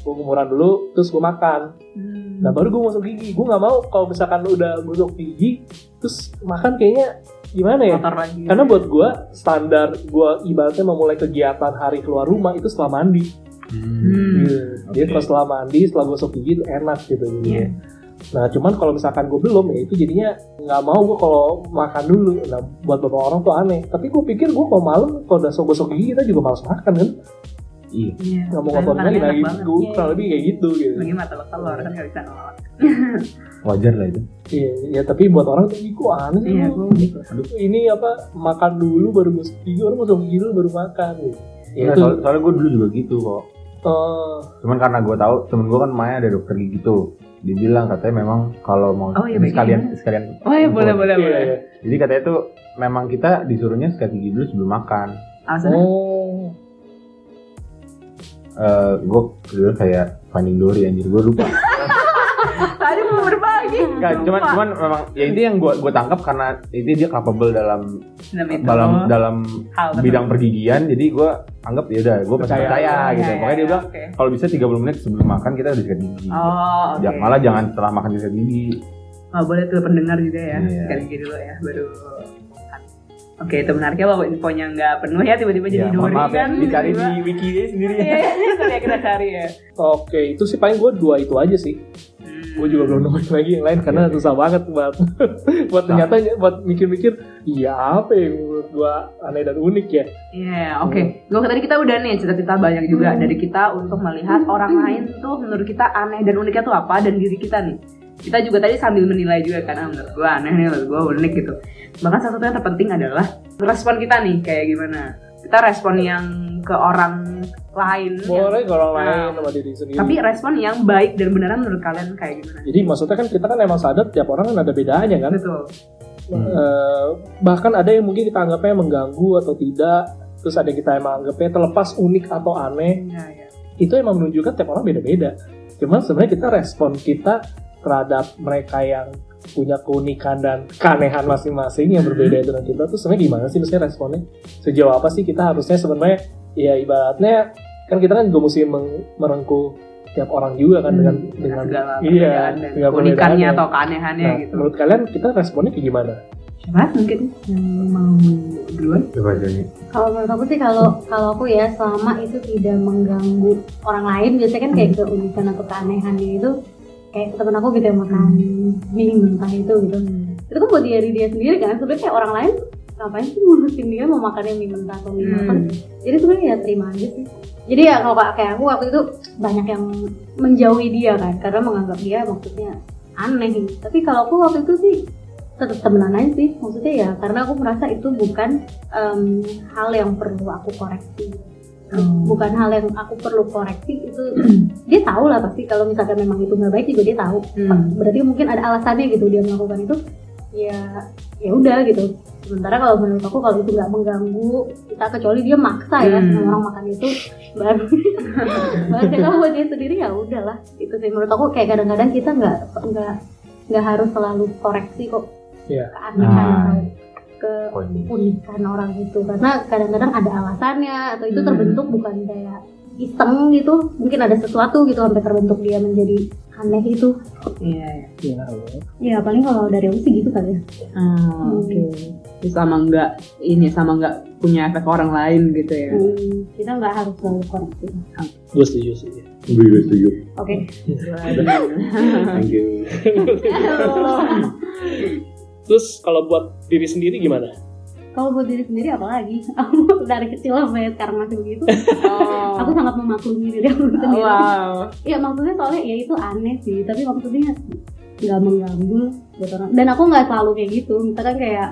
Gue kumuran dulu terus gue makan. Hmm. Nah baru gue masuk gigi. Gue nggak mau kalau misalkan udah gosok gigi terus makan kayaknya gimana ya? Lagi. Karena buat gue standar gue ibaratnya memulai kegiatan hari keluar rumah itu setelah mandi. Hmm. Gitu. Jadi Oke. kalau setelah mandi, setelah gosok gigi itu enak gitu. jadinya. Iya. Nah cuman kalau misalkan gue belum ya itu jadinya nggak mau gue kalau makan dulu. Nah buat beberapa orang tuh aneh. Tapi gue pikir gue kalau malam kalau udah gosok gigi kita juga malas makan kan. Iya. Iya. Nggak mau makannya lagi. Nah gitu. banget. Gue Iya. kurang lebih kayak gitu gitu. Lagi mata telur kan nggak bisa nolak. Wajar lah itu. Iya, ya tapi buat orang tuh kok aneh sih. Iya, gue gitu. Ini apa makan dulu baru gosok gigi, orang gosok gigi dulu baru makan. Gitu. Ya, Nah, itu. soal- soalnya gue dulu juga gitu kok. eh, Cuman karena gue tahu temen gue kan Maya ada dokter gigi tuh. Dia bilang katanya memang kalau mau Oh, iya, sekalian sekalian. Oh iya boleh boleh iya, boleh. iya. Jadi katanya tuh memang kita disuruhnya sikat gigi dulu sebelum makan. Alasannya? Oh, Eh gue dulu kayak Finding Dory anjir gue lupa. Tadi mau berbagi. Enggak, cuman cuman memang ya itu yang gue gue tangkap karena itu dia capable dalam Dalam itu. dalam dalam hal bidang pergigian jadi gue anggap ya udah gue percaya, Percaya. percaya Iya, gitu iya, makanya dia bilang oke. kalau bisa 30 menit sebelum makan kita udah sikat gigi Oh, oke. Ya, malah jangan setelah makan sikat gigi Oh, boleh tuh pendengar juga ya. Iya. Sekali gigi dulu ya, baru Oke, itu menarik ya bahwa infonya nggak penuh ya tiba-tiba jadi ya, mohon Dori maaf ya kan. dicari di wiki sendiri Iya, itu ya kita cari ya. Oke, itu sih paling gue dua itu aja sih. Hmm. Gue juga belum nemuin lagi yang lain karena Iya. susah banget buat buat ternyata buat mikir-mikir, iya apa yang menurut gue aneh dan unik ya. Iya, oke. Gue tadi kita udah nih cerita-cerita banyak juga dari kita untuk melihat orang lain tuh menurut kita aneh dan uniknya tuh apa dan diri kita nih. Kita juga tadi sambil menilai juga kan, ah, menurut gue aneh nih, menurut gue unik gitu. Bahkan salah satu yang terpenting adalah respon kita nih kayak gimana. Kita respon yang ke orang lain. yang- Boleh kalau Nah, lain sama diri sendiri. Tapi respon yang baik dan beneran menurut kalian kayak gimana? Jadi maksudnya kan kita kan emang sadar tiap orang kan ada bedanya kan. Betul. Hmm. Eh, bahkan ada yang mungkin kita anggapnya mengganggu atau tidak. Terus ada yang kita emang anggapnya terlepas unik atau aneh. Iya, iya. Itu emang menunjukkan tiap orang beda-beda. Cuman sebenarnya kita respon kita terhadap mereka yang punya keunikan dan keanehan masing-masing yang berbeda itu dengan kita tuh sebenarnya gimana sih maksudnya responnya sejauh apa sih kita harusnya sebenarnya ya ibaratnya kan kita kan juga mesti merengkuh tiap orang juga kan dengan Hmm, dengan segala iya dengan keunikannya perbedaannya. atau keanehannya Nah, gitu. menurut kalian kita responnya kayak gimana? Siapa mungkin yang mau duluan? coba jadi Kalau menurut aku sih kalau kalau aku ya selama itu tidak mengganggu orang lain biasanya kan kayak keunikan atau keanehannya itu kayak temen aku gitu yang makan mie mentah itu gitu itu kan buat diri dia sendiri kan sebenarnya kayak orang lain ngapain sih ngurusin dia mau makannya mie mentah atau mie apa? Hmm. jadi sebenarnya ya terima aja sih. Jadi ya kalau kayak aku waktu itu banyak yang menjauhi dia kan karena menganggap dia maksudnya aneh. Tapi kalau aku waktu itu sih tetap temenan aja sih maksudnya ya karena aku merasa itu bukan em, hal yang perlu aku koreksi. Hmm. bukan hal yang aku perlu koreksi itu dia tahu lah pasti kalau misalkan memang itu nggak baik juga dia tahu. Hmm. berarti mungkin ada alasannya gitu dia melakukan itu. Ya ya udah gitu sementara kalau menurut aku kalau itu nggak mengganggu kita kecuali dia maksa ya Hmm. sama orang makan itu baru baru kalau buat dia sendiri ya udahlah itu sih menurut aku kayak kadang-kadang kita nggak nggak nggak harus selalu koreksi kok Iya. keanehan Nah. atau ke poin unikan orang itu karena kadang-kadang ada alasannya atau itu Hmm. terbentuk bukan kayak iseng gitu mungkin ada sesuatu gitu sampai terbentuk dia menjadi aneh itu Iya. iya. Ya, ya paling kalau dari aku sih gitu kali ya Oh, Oke. Terus sama nggak ini sama nggak punya efek orang lain gitu ya. Hmm, kita nggak harus selalu koreksi gue setuju sih. gue juga setuju oke thank you Terus kalau buat diri sendiri gimana? kalau buat diri sendiri apalagi aku dari kecil sampai sekarang masih begitu Oh. aku sangat memaklumi diri aku sendiri Wow. Iya maksudnya soalnya ya itu aneh sih, tapi maksudnya nggak mengganggu buat orang. Dan aku nggak selalu kayak gitu. Misalkan kayak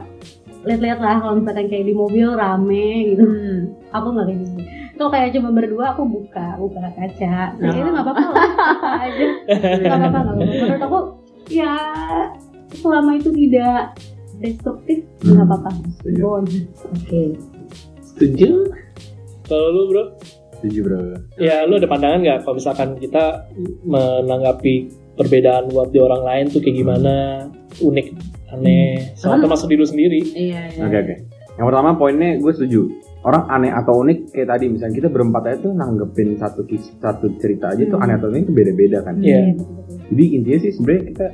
lihat-lihat lah kalau misalkan kayak di mobil rame gitu, Hmm. aku nggak kayak gitu. kalau kayak cuma berdua aku buka buka kaca Nah. ya itu nggak apa-apa lah apa aja nggak apa-apa nggak apa-apa menurut aku ya selama itu tidak destruktif Hmm. nggak apa-apa Setuju. Bon. Oke. Setuju? Kalau lu bro, Setuju bro. ya lu ada pandangan nggak kalau misalkan kita menanggapi perbedaan buat di orang lain tuh kayak gimana, unik, aneh, soal Hmm. termasuk diri lu sendiri. Iya, iya. Oke oke. Yang pertama poinnya gue setuju. Orang aneh atau unik kayak tadi misalnya kita berempat aja tuh nanggepin satu satu cerita aja tuh Hmm. aneh atau unik itu beda-beda kan. Iya. betul-betul. Jadi intinya sih sebenarnya kita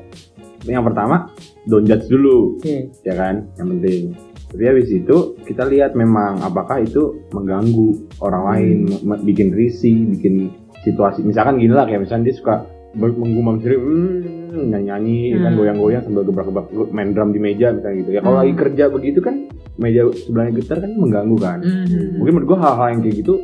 yang pertama don't judge dulu Hmm. ya kan yang penting. Tapi habis itu kita lihat memang apakah itu mengganggu orang lain, me- bikin risih, bikin situasi. Misalkan gini lah kayak misalnya dia suka menggumam sendiri, hmm, nyanyi-nyanyi kan Hmm. goyang-goyang sambil gebrak-gebrak main drum di meja misalnya gitu. Ya kalau Hmm. lagi kerja begitu kan meja sebelahnya getar kan mengganggu kan. Mhm. Mungkin menurut gua hal-hal yang kayak gitu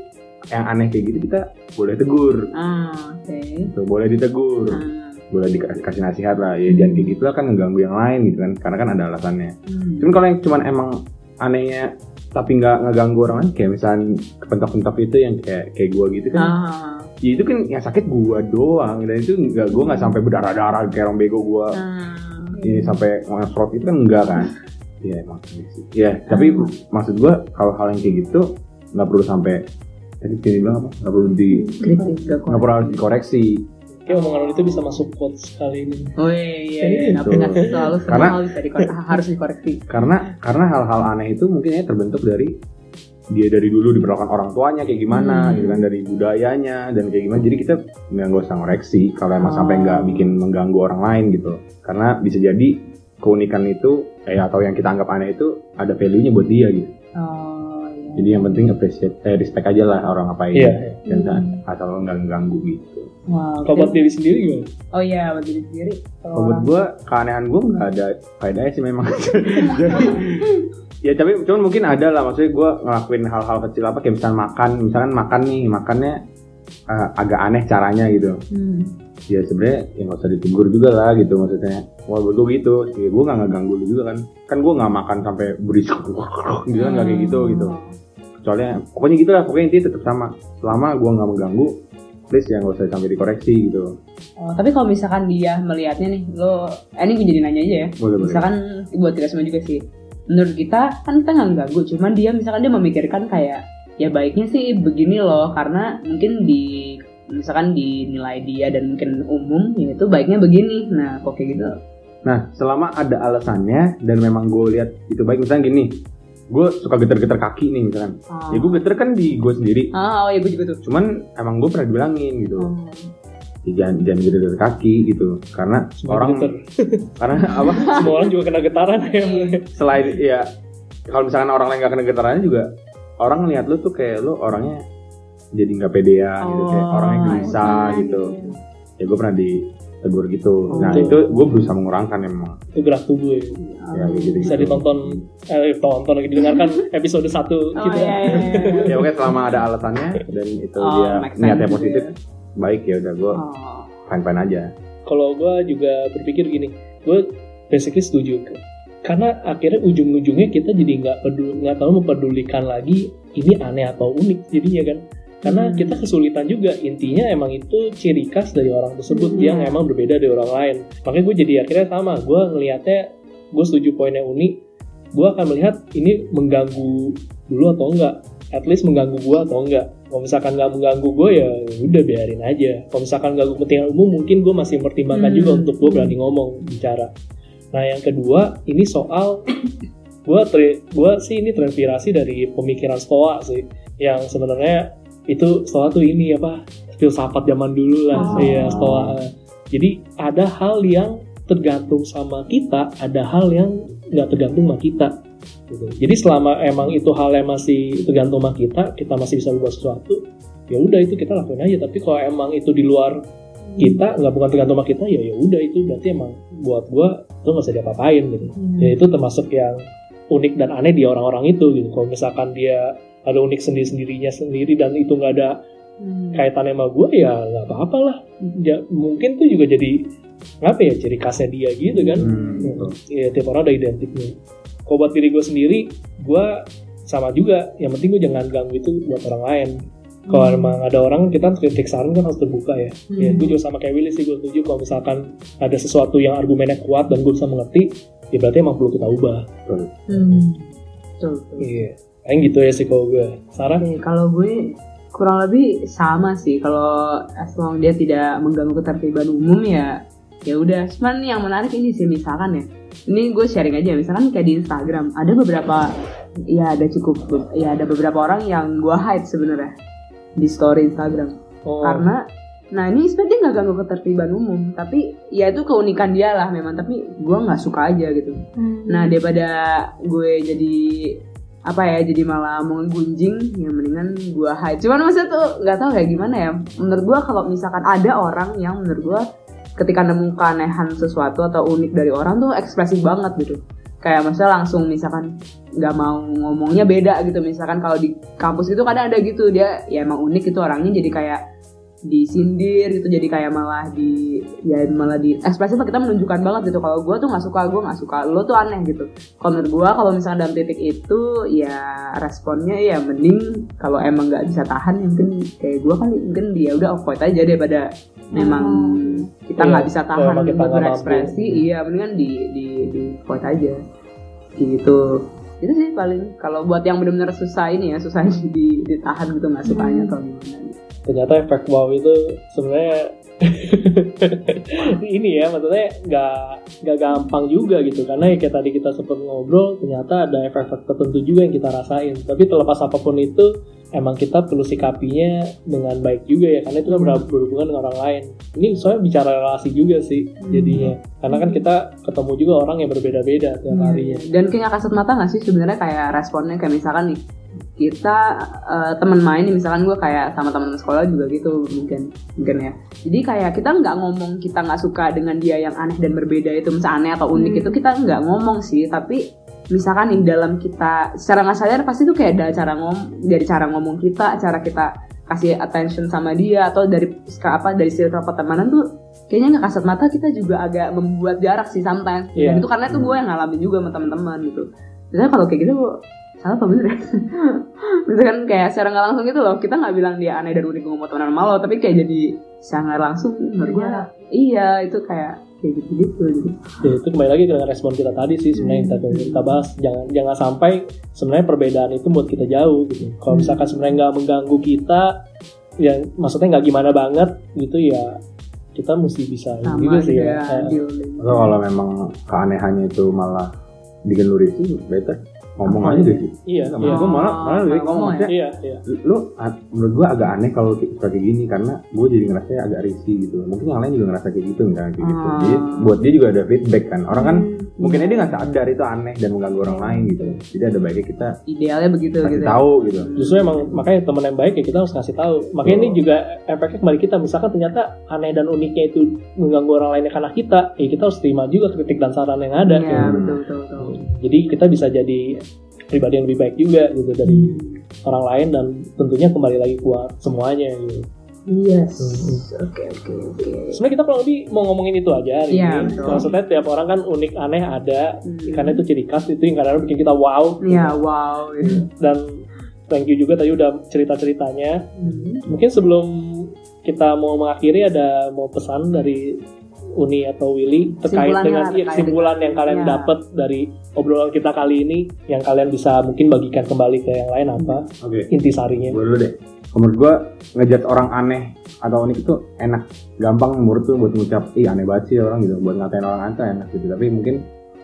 yang aneh kayak gitu kita boleh tegur, Ah, oke. gitu. boleh ditegur, Ah. boleh dikasih kasih nasihat lah. Ya jangan kayak gitu lah kan mengganggu yang lain gitu kan, karena kan ada alasannya. Hmm. Cuman kalau yang cuman emang anehnya tapi nggak ngeganggu orang lain kayak misalnya kepentok-pentok itu yang kayak kayak gua gitu kan. Ah. Ya itu kan yang sakit gua doang dan itu nggak gua nggak sampai berdarah-darah kayak orang bego gua Ah. ini sampai nge-throat itu kan enggak kan. Iya emang sih. Ya, tapi Hmm. maksud gua kalau hal yang kayak gitu nggak perlu sampai tadi Kenny bilang apa? Nggak perlu di nggak perlu dikoreksi. Kayak omongan lu itu bisa masuk quotes kali ini. Oh iya, iya, iya. Gitu. Tapi nggak selalu semua Karena- hal bisa dikoreksi, harus dikoreksi. Karena karena hal-hal aneh itu mungkin ya terbentuk dari dia dari dulu diperlakukan orang tuanya kayak gimana Hmm. gitu kan dari budayanya dan kayak gimana jadi kita nggak nggak usah ngoreksi kalau emang Oh. sampai nggak bikin mengganggu orang lain gitu karena bisa jadi keunikan itu eh, atau yang kita anggap aneh itu ada value-nya buat dia gitu Oh iya. jadi yang penting appreciate eh, respect aja lah orang ngapain Iya. dan Hmm. asal nggak ganggu gitu Wow. Kalau buat diri sendiri gimana? Oh iya, buat diri sendiri. Kalau buat gue keanehan gue nggak ada faedahnya sih memang. Jadi ya tapi cuman mungkin ada lah maksudnya gue ngelakuin hal-hal kecil apa kayak misalnya makan, misalkan makan nih makannya eh, agak aneh caranya gitu. Hmm. Ya sebenarnya ya nggak usah ditegur juga lah gitu maksudnya. Wah gue gitu, ya gue nggak ngeganggu lu juga kan. Kan gue nggak makan sampai berisik gitu kan nggak kayak gitu gitu. Kecuali pokoknya gitu lah, pokoknya intinya tetap sama. Selama gue nggak mengganggu, please ya nggak usah sampai dikoreksi gitu. Oh, tapi kalau misalkan dia melihatnya nih, lo, eh, ini gue jadi nanya aja ya. Boleh boleh. Misalkan buat kita semua juga sih. Menurut kita kan kita nggak ganggu, cuman dia misalkan dia memikirkan kayak ya baiknya sih begini loh, karena mungkin di misalkan dinilai dia dan mungkin umum ya itu baiknya begini. Nah, kok kayak gitu? Nah, selama ada alasannya dan memang gue lihat itu baik, misalnya gini, gue suka geter-geter kaki nih misalkan. Oh. Ya gue geter kan di gue sendiri. Ah, oh ya gue juga tuh. Cuman emang gue pernah dibilangin gitu, Oh. Ya, jangan jangan geter-geter kaki gitu, karena Semua orang getar. karena apa? Semua orang juga kena getaran ya. Selain ya kalau misalkan orang lain gak kena getarannya juga orang ngeliat lu tuh kayak lu orangnya jadi nggak pedean gitu, kayak Oh, orangnya gelisah iya, gitu. iya. Ya gue pernah ditegur gitu. Oh. Nah itu gue berusaha mengurangkan emang. Itu gerak tubuh ya. Ya gitu. Bisa ditonton, eh tonton lagi didengarkan episode 1 Oh gitu. iya, iya, iya. ya oke selama ada alasannya dan itu Oh, dia niatnya gitu positif ya. Baik ya udah gue Oh. fine fine aja Kalau gue juga berpikir gini, gue basically setuju. Karena akhirnya ujung-ujungnya kita jadi nggak peduli, nggak tahu mempedulikan lagi ini aneh atau unik jadinya kan. Karena Hmm. kita kesulitan juga intinya emang itu ciri khas dari orang tersebut Hmm. yang emang berbeda dari orang lain. Makanya gue jadi akhirnya sama, gue ngelihatnya gue setuju poinnya unik. Gue akan melihat ini mengganggu dulu atau enggak. At least mengganggu gue atau enggak. Kalau misalkan nggak mengganggu gue ya udah biarin aja. Kalau misalkan ganggu kepentingan umum mungkin gue masih mempertimbangkan Hmm. juga untuk gue berani ngomong bicara. Nah yang kedua ini soal gue gue sih ini terinspirasi dari pemikiran stoa sih yang sebenarnya itu stoa tuh ini apa filsafat zaman dulu lah Oh. ya stoa. Jadi ada hal yang tergantung sama kita, ada hal yang nggak tergantung sama kita. Gitu. Jadi selama emang itu hal yang masih tergantung sama kita, kita masih bisa berbuat sesuatu, ya udah itu kita lakuin aja. Tapi kalau emang itu di luar kita, nggak bukan tergantung sama kita, ya ya udah itu berarti emang buat gua itu nggak usah diapa-apain gitu. Hmm. Ya itu termasuk yang unik dan aneh di orang-orang itu gitu. Kalau misalkan dia ada unik sendiri-sendirinya sendiri dan itu nggak ada Hmm. kaitannya sama gue ya nggak apa-apa lah. Ya, mungkin tuh juga jadi apa ya ciri khasnya dia gitu kan. Hmm. Ya tiap orang ada identiknya. Kalau buat diri gue sendiri, gue sama juga. Yang penting gue jangan ganggu itu buat orang lain. kalau emang ada orang kita kritik saran kan harus terbuka ya Hmm. ya gue juga sama kayak Willy sih gue setuju kalau misalkan ada sesuatu yang argumennya kuat dan gue bisa mengerti ya berarti emang perlu kita ubah Hmm. Betul, betul. iya kayak gitu ya sih kalau gue Sarah Oke, kalau gue kurang lebih sama sih kalau as long dia tidak mengganggu ketertiban umum ya ya udah cuman yang menarik ini sih misalkan ya ini gue sharing aja misalkan kayak di Instagram ada beberapa ya ada cukup ya ada beberapa orang yang gue hide sebenarnya di story Instagram oh, karena nah ini sebenarnya nggak ganggu ketertiban umum tapi ya itu keunikan dia lah memang tapi gue nggak suka aja gitu Hmm. Nah daripada gue jadi apa ya jadi malah mau gunjing ya mendingan gue hide. Cuman maksudnya tuh nggak tahu kayak gimana ya. Menurut gue kalau misalkan ada orang yang menurut gue ketika nemu keanehan sesuatu atau unik dari orang tuh ekspresif banget gitu. Kayak maksudnya langsung misalkan nggak mau ngomongnya beda gitu. Misalkan kalau di kampus itu kadang ada gitu. Dia ya emang unik itu orangnya. Jadi kayak disindir gitu. Jadi kayak malah di ya malah di ekspresi tuh kita menunjukkan banget gitu. Kalau gue tuh nggak suka gue nggak suka. Lo tuh aneh gitu. Kalau menurut gue kalau misalnya dalam titik itu ya responnya ya mending kalau emang nggak bisa tahan ya mungkin kayak gue kali mungkin dia udah avoid aja daripada memang kita Iya, nggak bisa kalau tahan buat nggak berekspresi iya mendingan di di di avoid aja. Gitu. Itu sih paling kalau buat yang benar-benar susah ini ya susah di, ditahan gitu nggak sukanya atau gimana ternyata efek wow itu sebenarnya ini ya maksudnya nggak nggak gampang juga gitu. Karena ya kayak tadi kita sempat ngobrol ternyata ada efek-efek tertentu juga yang kita rasain. Tapi terlepas apa pun itu emang kita perlu sikapinya dengan baik juga ya karena itu kan ber- berhubungan dengan orang lain. Ini soalnya bicara relasi juga sih jadinya. Karena kan kita ketemu juga orang yang berbeda-beda tiap Iya, harinya. Dan kayak nggak kasat mata nggak sih sebenarnya kayak responnya? Kayak misalkan nih kita eh, teman main nih misalkan gue kayak sama teman sekolah juga gitu mungkin mungkin ya. Jadi kayak kita nggak ngomong kita nggak suka dengan dia yang aneh dan berbeda itu misalnya aneh atau unik Hmm. itu kita nggak ngomong sih. Tapi misalkan nih dalam kita secara nggak sadar pasti tuh kayak ada cara ngom dari cara ngomong kita cara kita kasih attention sama dia atau dari apa dari circle pertemanan tuh kayaknya nggak kasat mata kita juga agak membuat jarak sih sometimes Iya. dan itu karena itu gue yang ngalamin juga sama teman-teman gitu misalnya kalau kayak gitu gue salah apa bener ya misalkan kayak secara nggak langsung gitu loh kita nggak bilang dia aneh dan unik temenan sama lo tapi kayak jadi secara nggak langsung menurut gue Berjarak. iya itu kayak kayak gitu gitu gitu ya itu kembali lagi dengan respon kita tadi sih sebenarnya yang tadi kita bahas jangan jangan sampai sebenarnya perbedaan itu buat kita jauh gitu kalau Hmm. misalkan sebenarnya nggak mengganggu kita ya maksudnya nggak gimana banget gitu ya kita mesti bisa sama juga sih gitu ya. ya. Atau kalau memang keanehannya itu malah bikin lu risih, better ngomong aja deh. iya Sama. iya. Gue malah malah lebih ngomong ngomong ya? iya iya. lu menurut gua agak aneh kalau suka kayak gini karena gue jadi ngerasa agak risih gitu mungkin yang lain juga ngerasa kayak gitu misalnya kayak gitu. Ah. jadi buat dia juga ada feedback kan. Orang kan Hmm, mungkin aja dia nggak sadar itu aneh dan mengganggu orang lain gitu jadi ada baiknya kita idealnya begitu kasih gitu ya. tahu gitu. Justru emang makanya teman yang baik ya kita harus ngasih tahu. Makanya ini juga efeknya kembali kita. Misalkan ternyata aneh dan uniknya itu mengganggu orang lainnya karena kita ya kita harus terima juga kritik dan saran yang ada. Iya, gitu. betul betul betul jadi kita bisa jadi pribadi yang lebih baik juga gitu dari orang lain dan tentunya kembali lagi kuat semuanya gitu. yes Hmm. oke oke oke Sebenarnya kita kurang lebih mau ngomongin itu aja hari Iya, ini. betul. Maksudnya tiap orang kan unik aneh ada Hmm. karena itu ciri khas itu yang kadang bikin kita wow Iya, wow. gitu. dan thank you juga tadi udah cerita-ceritanya. Hmm. Mungkin sebelum kita mau mengakhiri ada mau pesan dari Uni atau Willy terkait dengan terkait kesimpulan yang kalian Ya. dapat dari obrolan kita kali ini yang kalian bisa mungkin bagikan kembali ke yang lain apa oke. intisarinya. gue dulu deh. Menurut gue ngejat orang aneh atau unik itu enak. Gampang menurut tuh buat ngucap ih aneh banget sih orang gitu. Buat ngatain orang aneh enak gitu. Tapi mungkin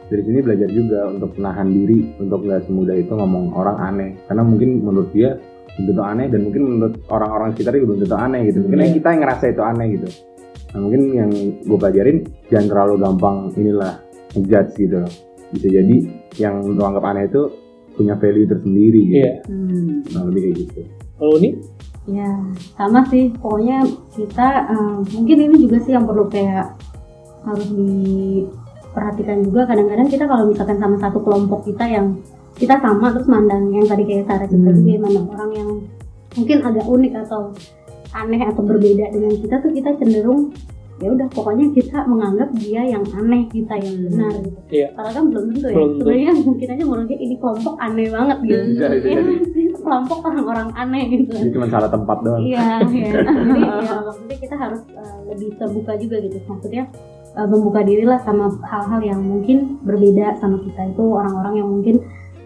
dari sini belajar juga untuk menahan diri untuk nggak semudah itu ngomong orang aneh. Karena mungkin menurut dia belum tentu aneh dan mungkin menurut orang-orang sekitarnya juga belum tentu aneh gitu. Mungkin yang kita yang ngerasa itu aneh gitu nah mungkin yang gue pelajarin jangan terlalu gampang inilah ngejudge gitu loh bisa jadi yang lu anggap aneh itu punya value tersendiri gitu Iya. Hmm. nah lebih kayak gitu Kalau Uni? Ya, sama sih. Pokoknya kita eh, mungkin ini juga sih yang perlu kayak harus diperhatikan juga. Kadang-kadang kita kalau misalkan sama satu kelompok kita yang kita sama terus mandang yang tadi kayak Sarah cerita Hmm. juga mandang orang yang mungkin agak unik atau aneh atau berbeda dengan kita tuh kita cenderung ya udah pokoknya kita menganggap dia yang aneh kita yang benar gitu. Iya. Karena kan belum tentu ya. Belum tentu. Sebenarnya mungkin aja menurut dia ini kelompok aneh banget gitu. Bisa, bisa Ya, jadi. kelompok orang-orang aneh gitu Jadi cuma salah tempat doang. Iya, iya. Jadi ya, maksudnya kita harus uh, lebih terbuka juga gitu. Maksudnya uh, membuka diri lah sama hal-hal yang mungkin berbeda sama kita itu orang-orang yang mungkin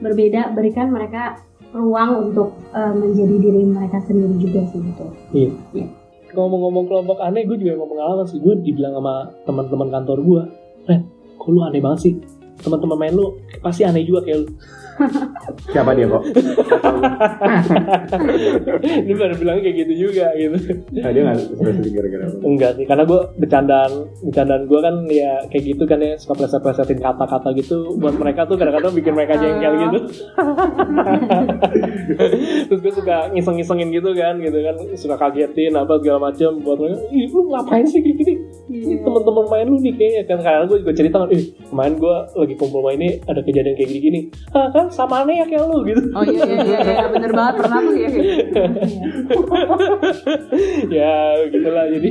berbeda berikan mereka ruang untuk uh, menjadi diri mereka sendiri juga sih gitu. Iya. Ngomong-ngomong kelompok aneh, gue juga emang pengalaman sih. Gue dibilang sama teman-teman kantor gue, Ren, kok lu aneh banget sih? Teman-teman main lu pasti aneh juga kayak lu. Siapa dia kok? Dia pada bilangnya kayak gitu juga gitu. Nah, dia nggak spesifik gara-gara apa. Enggak sih, karena gue bercandaan, bercandaan gue kan ya kayak gitu kan ya suka pleset-plesetin kata-kata gitu. Buat mereka tuh kadang-kadang bikin mereka jengkel gitu. Terus gue suka ngiseng-ngisengin gitu kan, gitu kan, suka kagetin apa segala macem buat mereka. Ih, lu ngapain sih kayak gini? Ini teman-teman main lu nih kayaknya kan karena gue juga cerita kan, ih kemarin gue lagi kumpul main ini ada kejadian kayak gini-gini. Ah kan sama aneh ya kayak lu gitu. Oh iya iya iya, iya. bener banget pernah tuh ya kayak gitu. ya gitulah jadi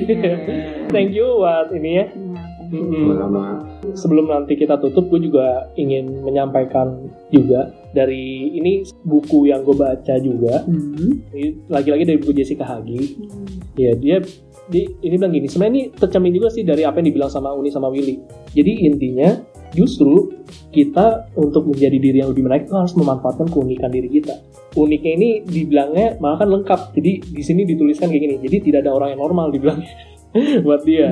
thank you buat ini ya. Mm-mm. Lama. Sebelum nanti kita tutup, gue juga ingin menyampaikan juga dari ini buku yang gue baca juga. Hmm. Ini lagi-lagi dari buku Jessica Hagi. Ya dia di ini bilang gini. Sebenarnya ini tercermin juga sih dari apa yang dibilang sama Uni sama Willy. Jadi intinya justru kita untuk menjadi diri yang lebih menarik itu harus memanfaatkan keunikan diri kita. Uniknya ini dibilangnya malah kan lengkap. Jadi di sini dituliskan kayak gini. Jadi tidak ada orang yang normal dibilangnya buat dia.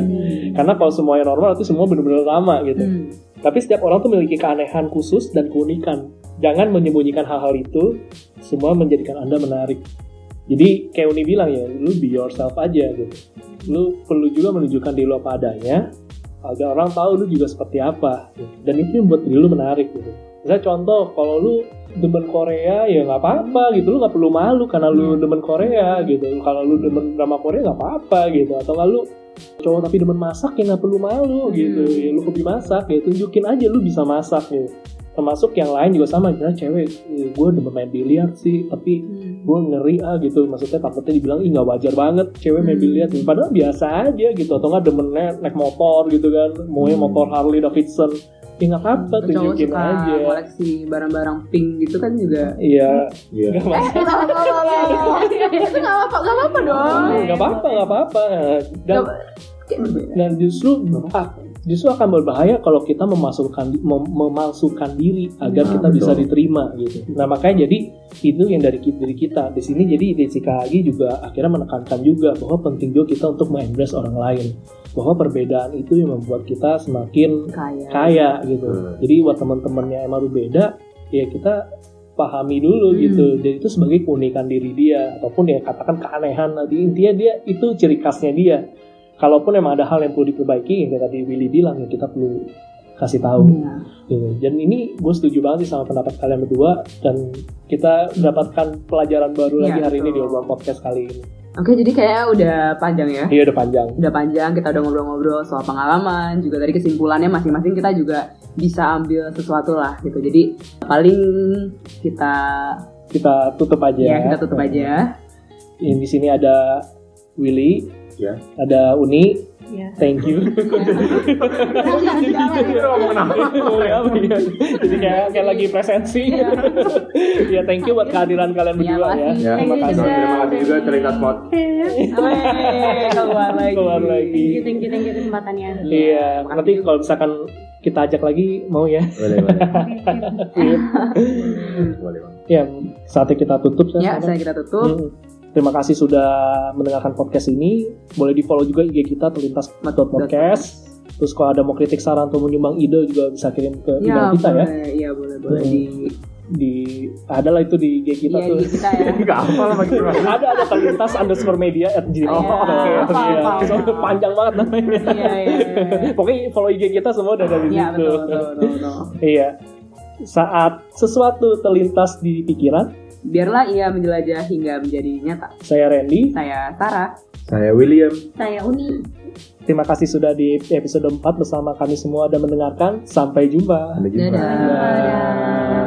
Karena kalau semuanya normal itu semua benar-benar sama gitu. Hmm. Tapi setiap orang tuh memiliki keanehan khusus dan keunikan. Jangan menyembunyikan hal-hal itu, semua menjadikan Anda menarik. Jadi kayak Uni bilang ya, lu be yourself aja gitu. Lu perlu juga menunjukkan diri lu apa adanya, agar orang tahu lu juga seperti apa. gitu. Dan itu yang buat diri lu menarik gitu. Misalnya contoh, kalau lu demen Korea ya nggak apa-apa gitu, lu nggak perlu malu karena lu demen Korea gitu. Kalau lu demen drama Korea nggak apa-apa gitu. Atau kalau lu cowok tapi demen masak ya nggak perlu malu gitu ya lu hobi masak ya tunjukin aja lu bisa masak gitu termasuk yang lain juga sama misalnya cewek gue demen main biliar sih tapi gue ngeri ah gitu. Maksudnya takutnya dibilang ih nggak wajar banget cewek main Hmm. biliar padahal biasa aja gitu atau nggak demennya naik motor gitu kan maunya Hmm. motor Harley Davidson. Ya nggak apa-apa tunjukin suka aja. koleksi barang-barang pink gitu kan juga. iya. Iya. nggak masalah Itu nggak apa nggak apa dong. nggak apa-apa nggak apa-apa. Dan justru justru akan berbahaya kalau kita memasukkan mem- memalsukan diri agar Nah, kita bisa betul. diterima gitu. Nah makanya jadi itu yang dari diri kita di sini jadi Jessica Hagi juga akhirnya menekankan juga bahwa penting juga kita untuk mengembrace orang lain bahwa perbedaan itu yang membuat kita semakin Kaya. kaya gitu. Hmm. Jadi buat teman-teman yang emang berbeda ya kita pahami dulu Hmm. gitu. Jadi itu sebagai keunikan diri dia ataupun dia katakan keanehan. Di intinya dia itu ciri khasnya dia. Kalaupun emang ada hal yang perlu diperbaiki, yang tadi Willy bilang ya kita perlu kasih tahu. Iya. Gitu. Dan ini gue setuju banget sih sama pendapat kalian berdua dan kita mendapatkan pelajaran baru Iya, lagi hari ini di betul. obrolan podcast kali ini. Oke, jadi kayaknya udah panjang ya. Iya udah panjang. Udah panjang, kita udah ngobrol-ngobrol soal pengalaman, juga dari kesimpulannya masing-masing kita juga bisa ambil sesuatu lah gitu. Jadi paling kita Kita tutup aja. ya kita tutup aja. Yang di sini ada Willy, Ya. ada Uni. Iya. Thank you. Boleh apa ya? Jadi kayak kayak lagi presensi. ya thank you buat kehadiran kalian Iya, berdua ya. makasih. Ya, terima kasih. juga. Terima kasih juga cerita spot. Keluar lagi. Keluar lagi. Thank you, thank you, thank you kesempatannya. Iya, nanti kalau misalkan kita ajak lagi mau ya. Boleh, boleh. Boleh. Ya, saatnya kita tutup Ya, saya kita tutup. Terima kasih sudah mendengarkan podcast ini. Boleh di follow juga IG kita terlintas podcast. Terus kalau ada mau kritik saran atau menyumbang ide juga bisa kirim ke email Ya, kita ya. boleh. Iya, boleh, boleh Hmm. di Di ada lah itu di IG kita Iya, tuh. di kita ya. Enggak apa lah bagi ada ada terlintas underscore media at gmail. Oh, Oke, apa, iya. apa, apa. Soalnya panjang banget namanya. Iya, iya, iya. Pokoknya follow IG kita semua udah ada di Iya, situ. betul, betul, betul, betul. Iya. Saat sesuatu terlintas di pikiran, Biarlah ia menjelajah hingga menjadi nyata. saya Randy. Saya Sarah. Saya William. Saya Uni. Terima kasih sudah di episode 4 bersama kami semua dan mendengarkan. Sampai jumpa. Sampai jumpa. Dadah. Dadah.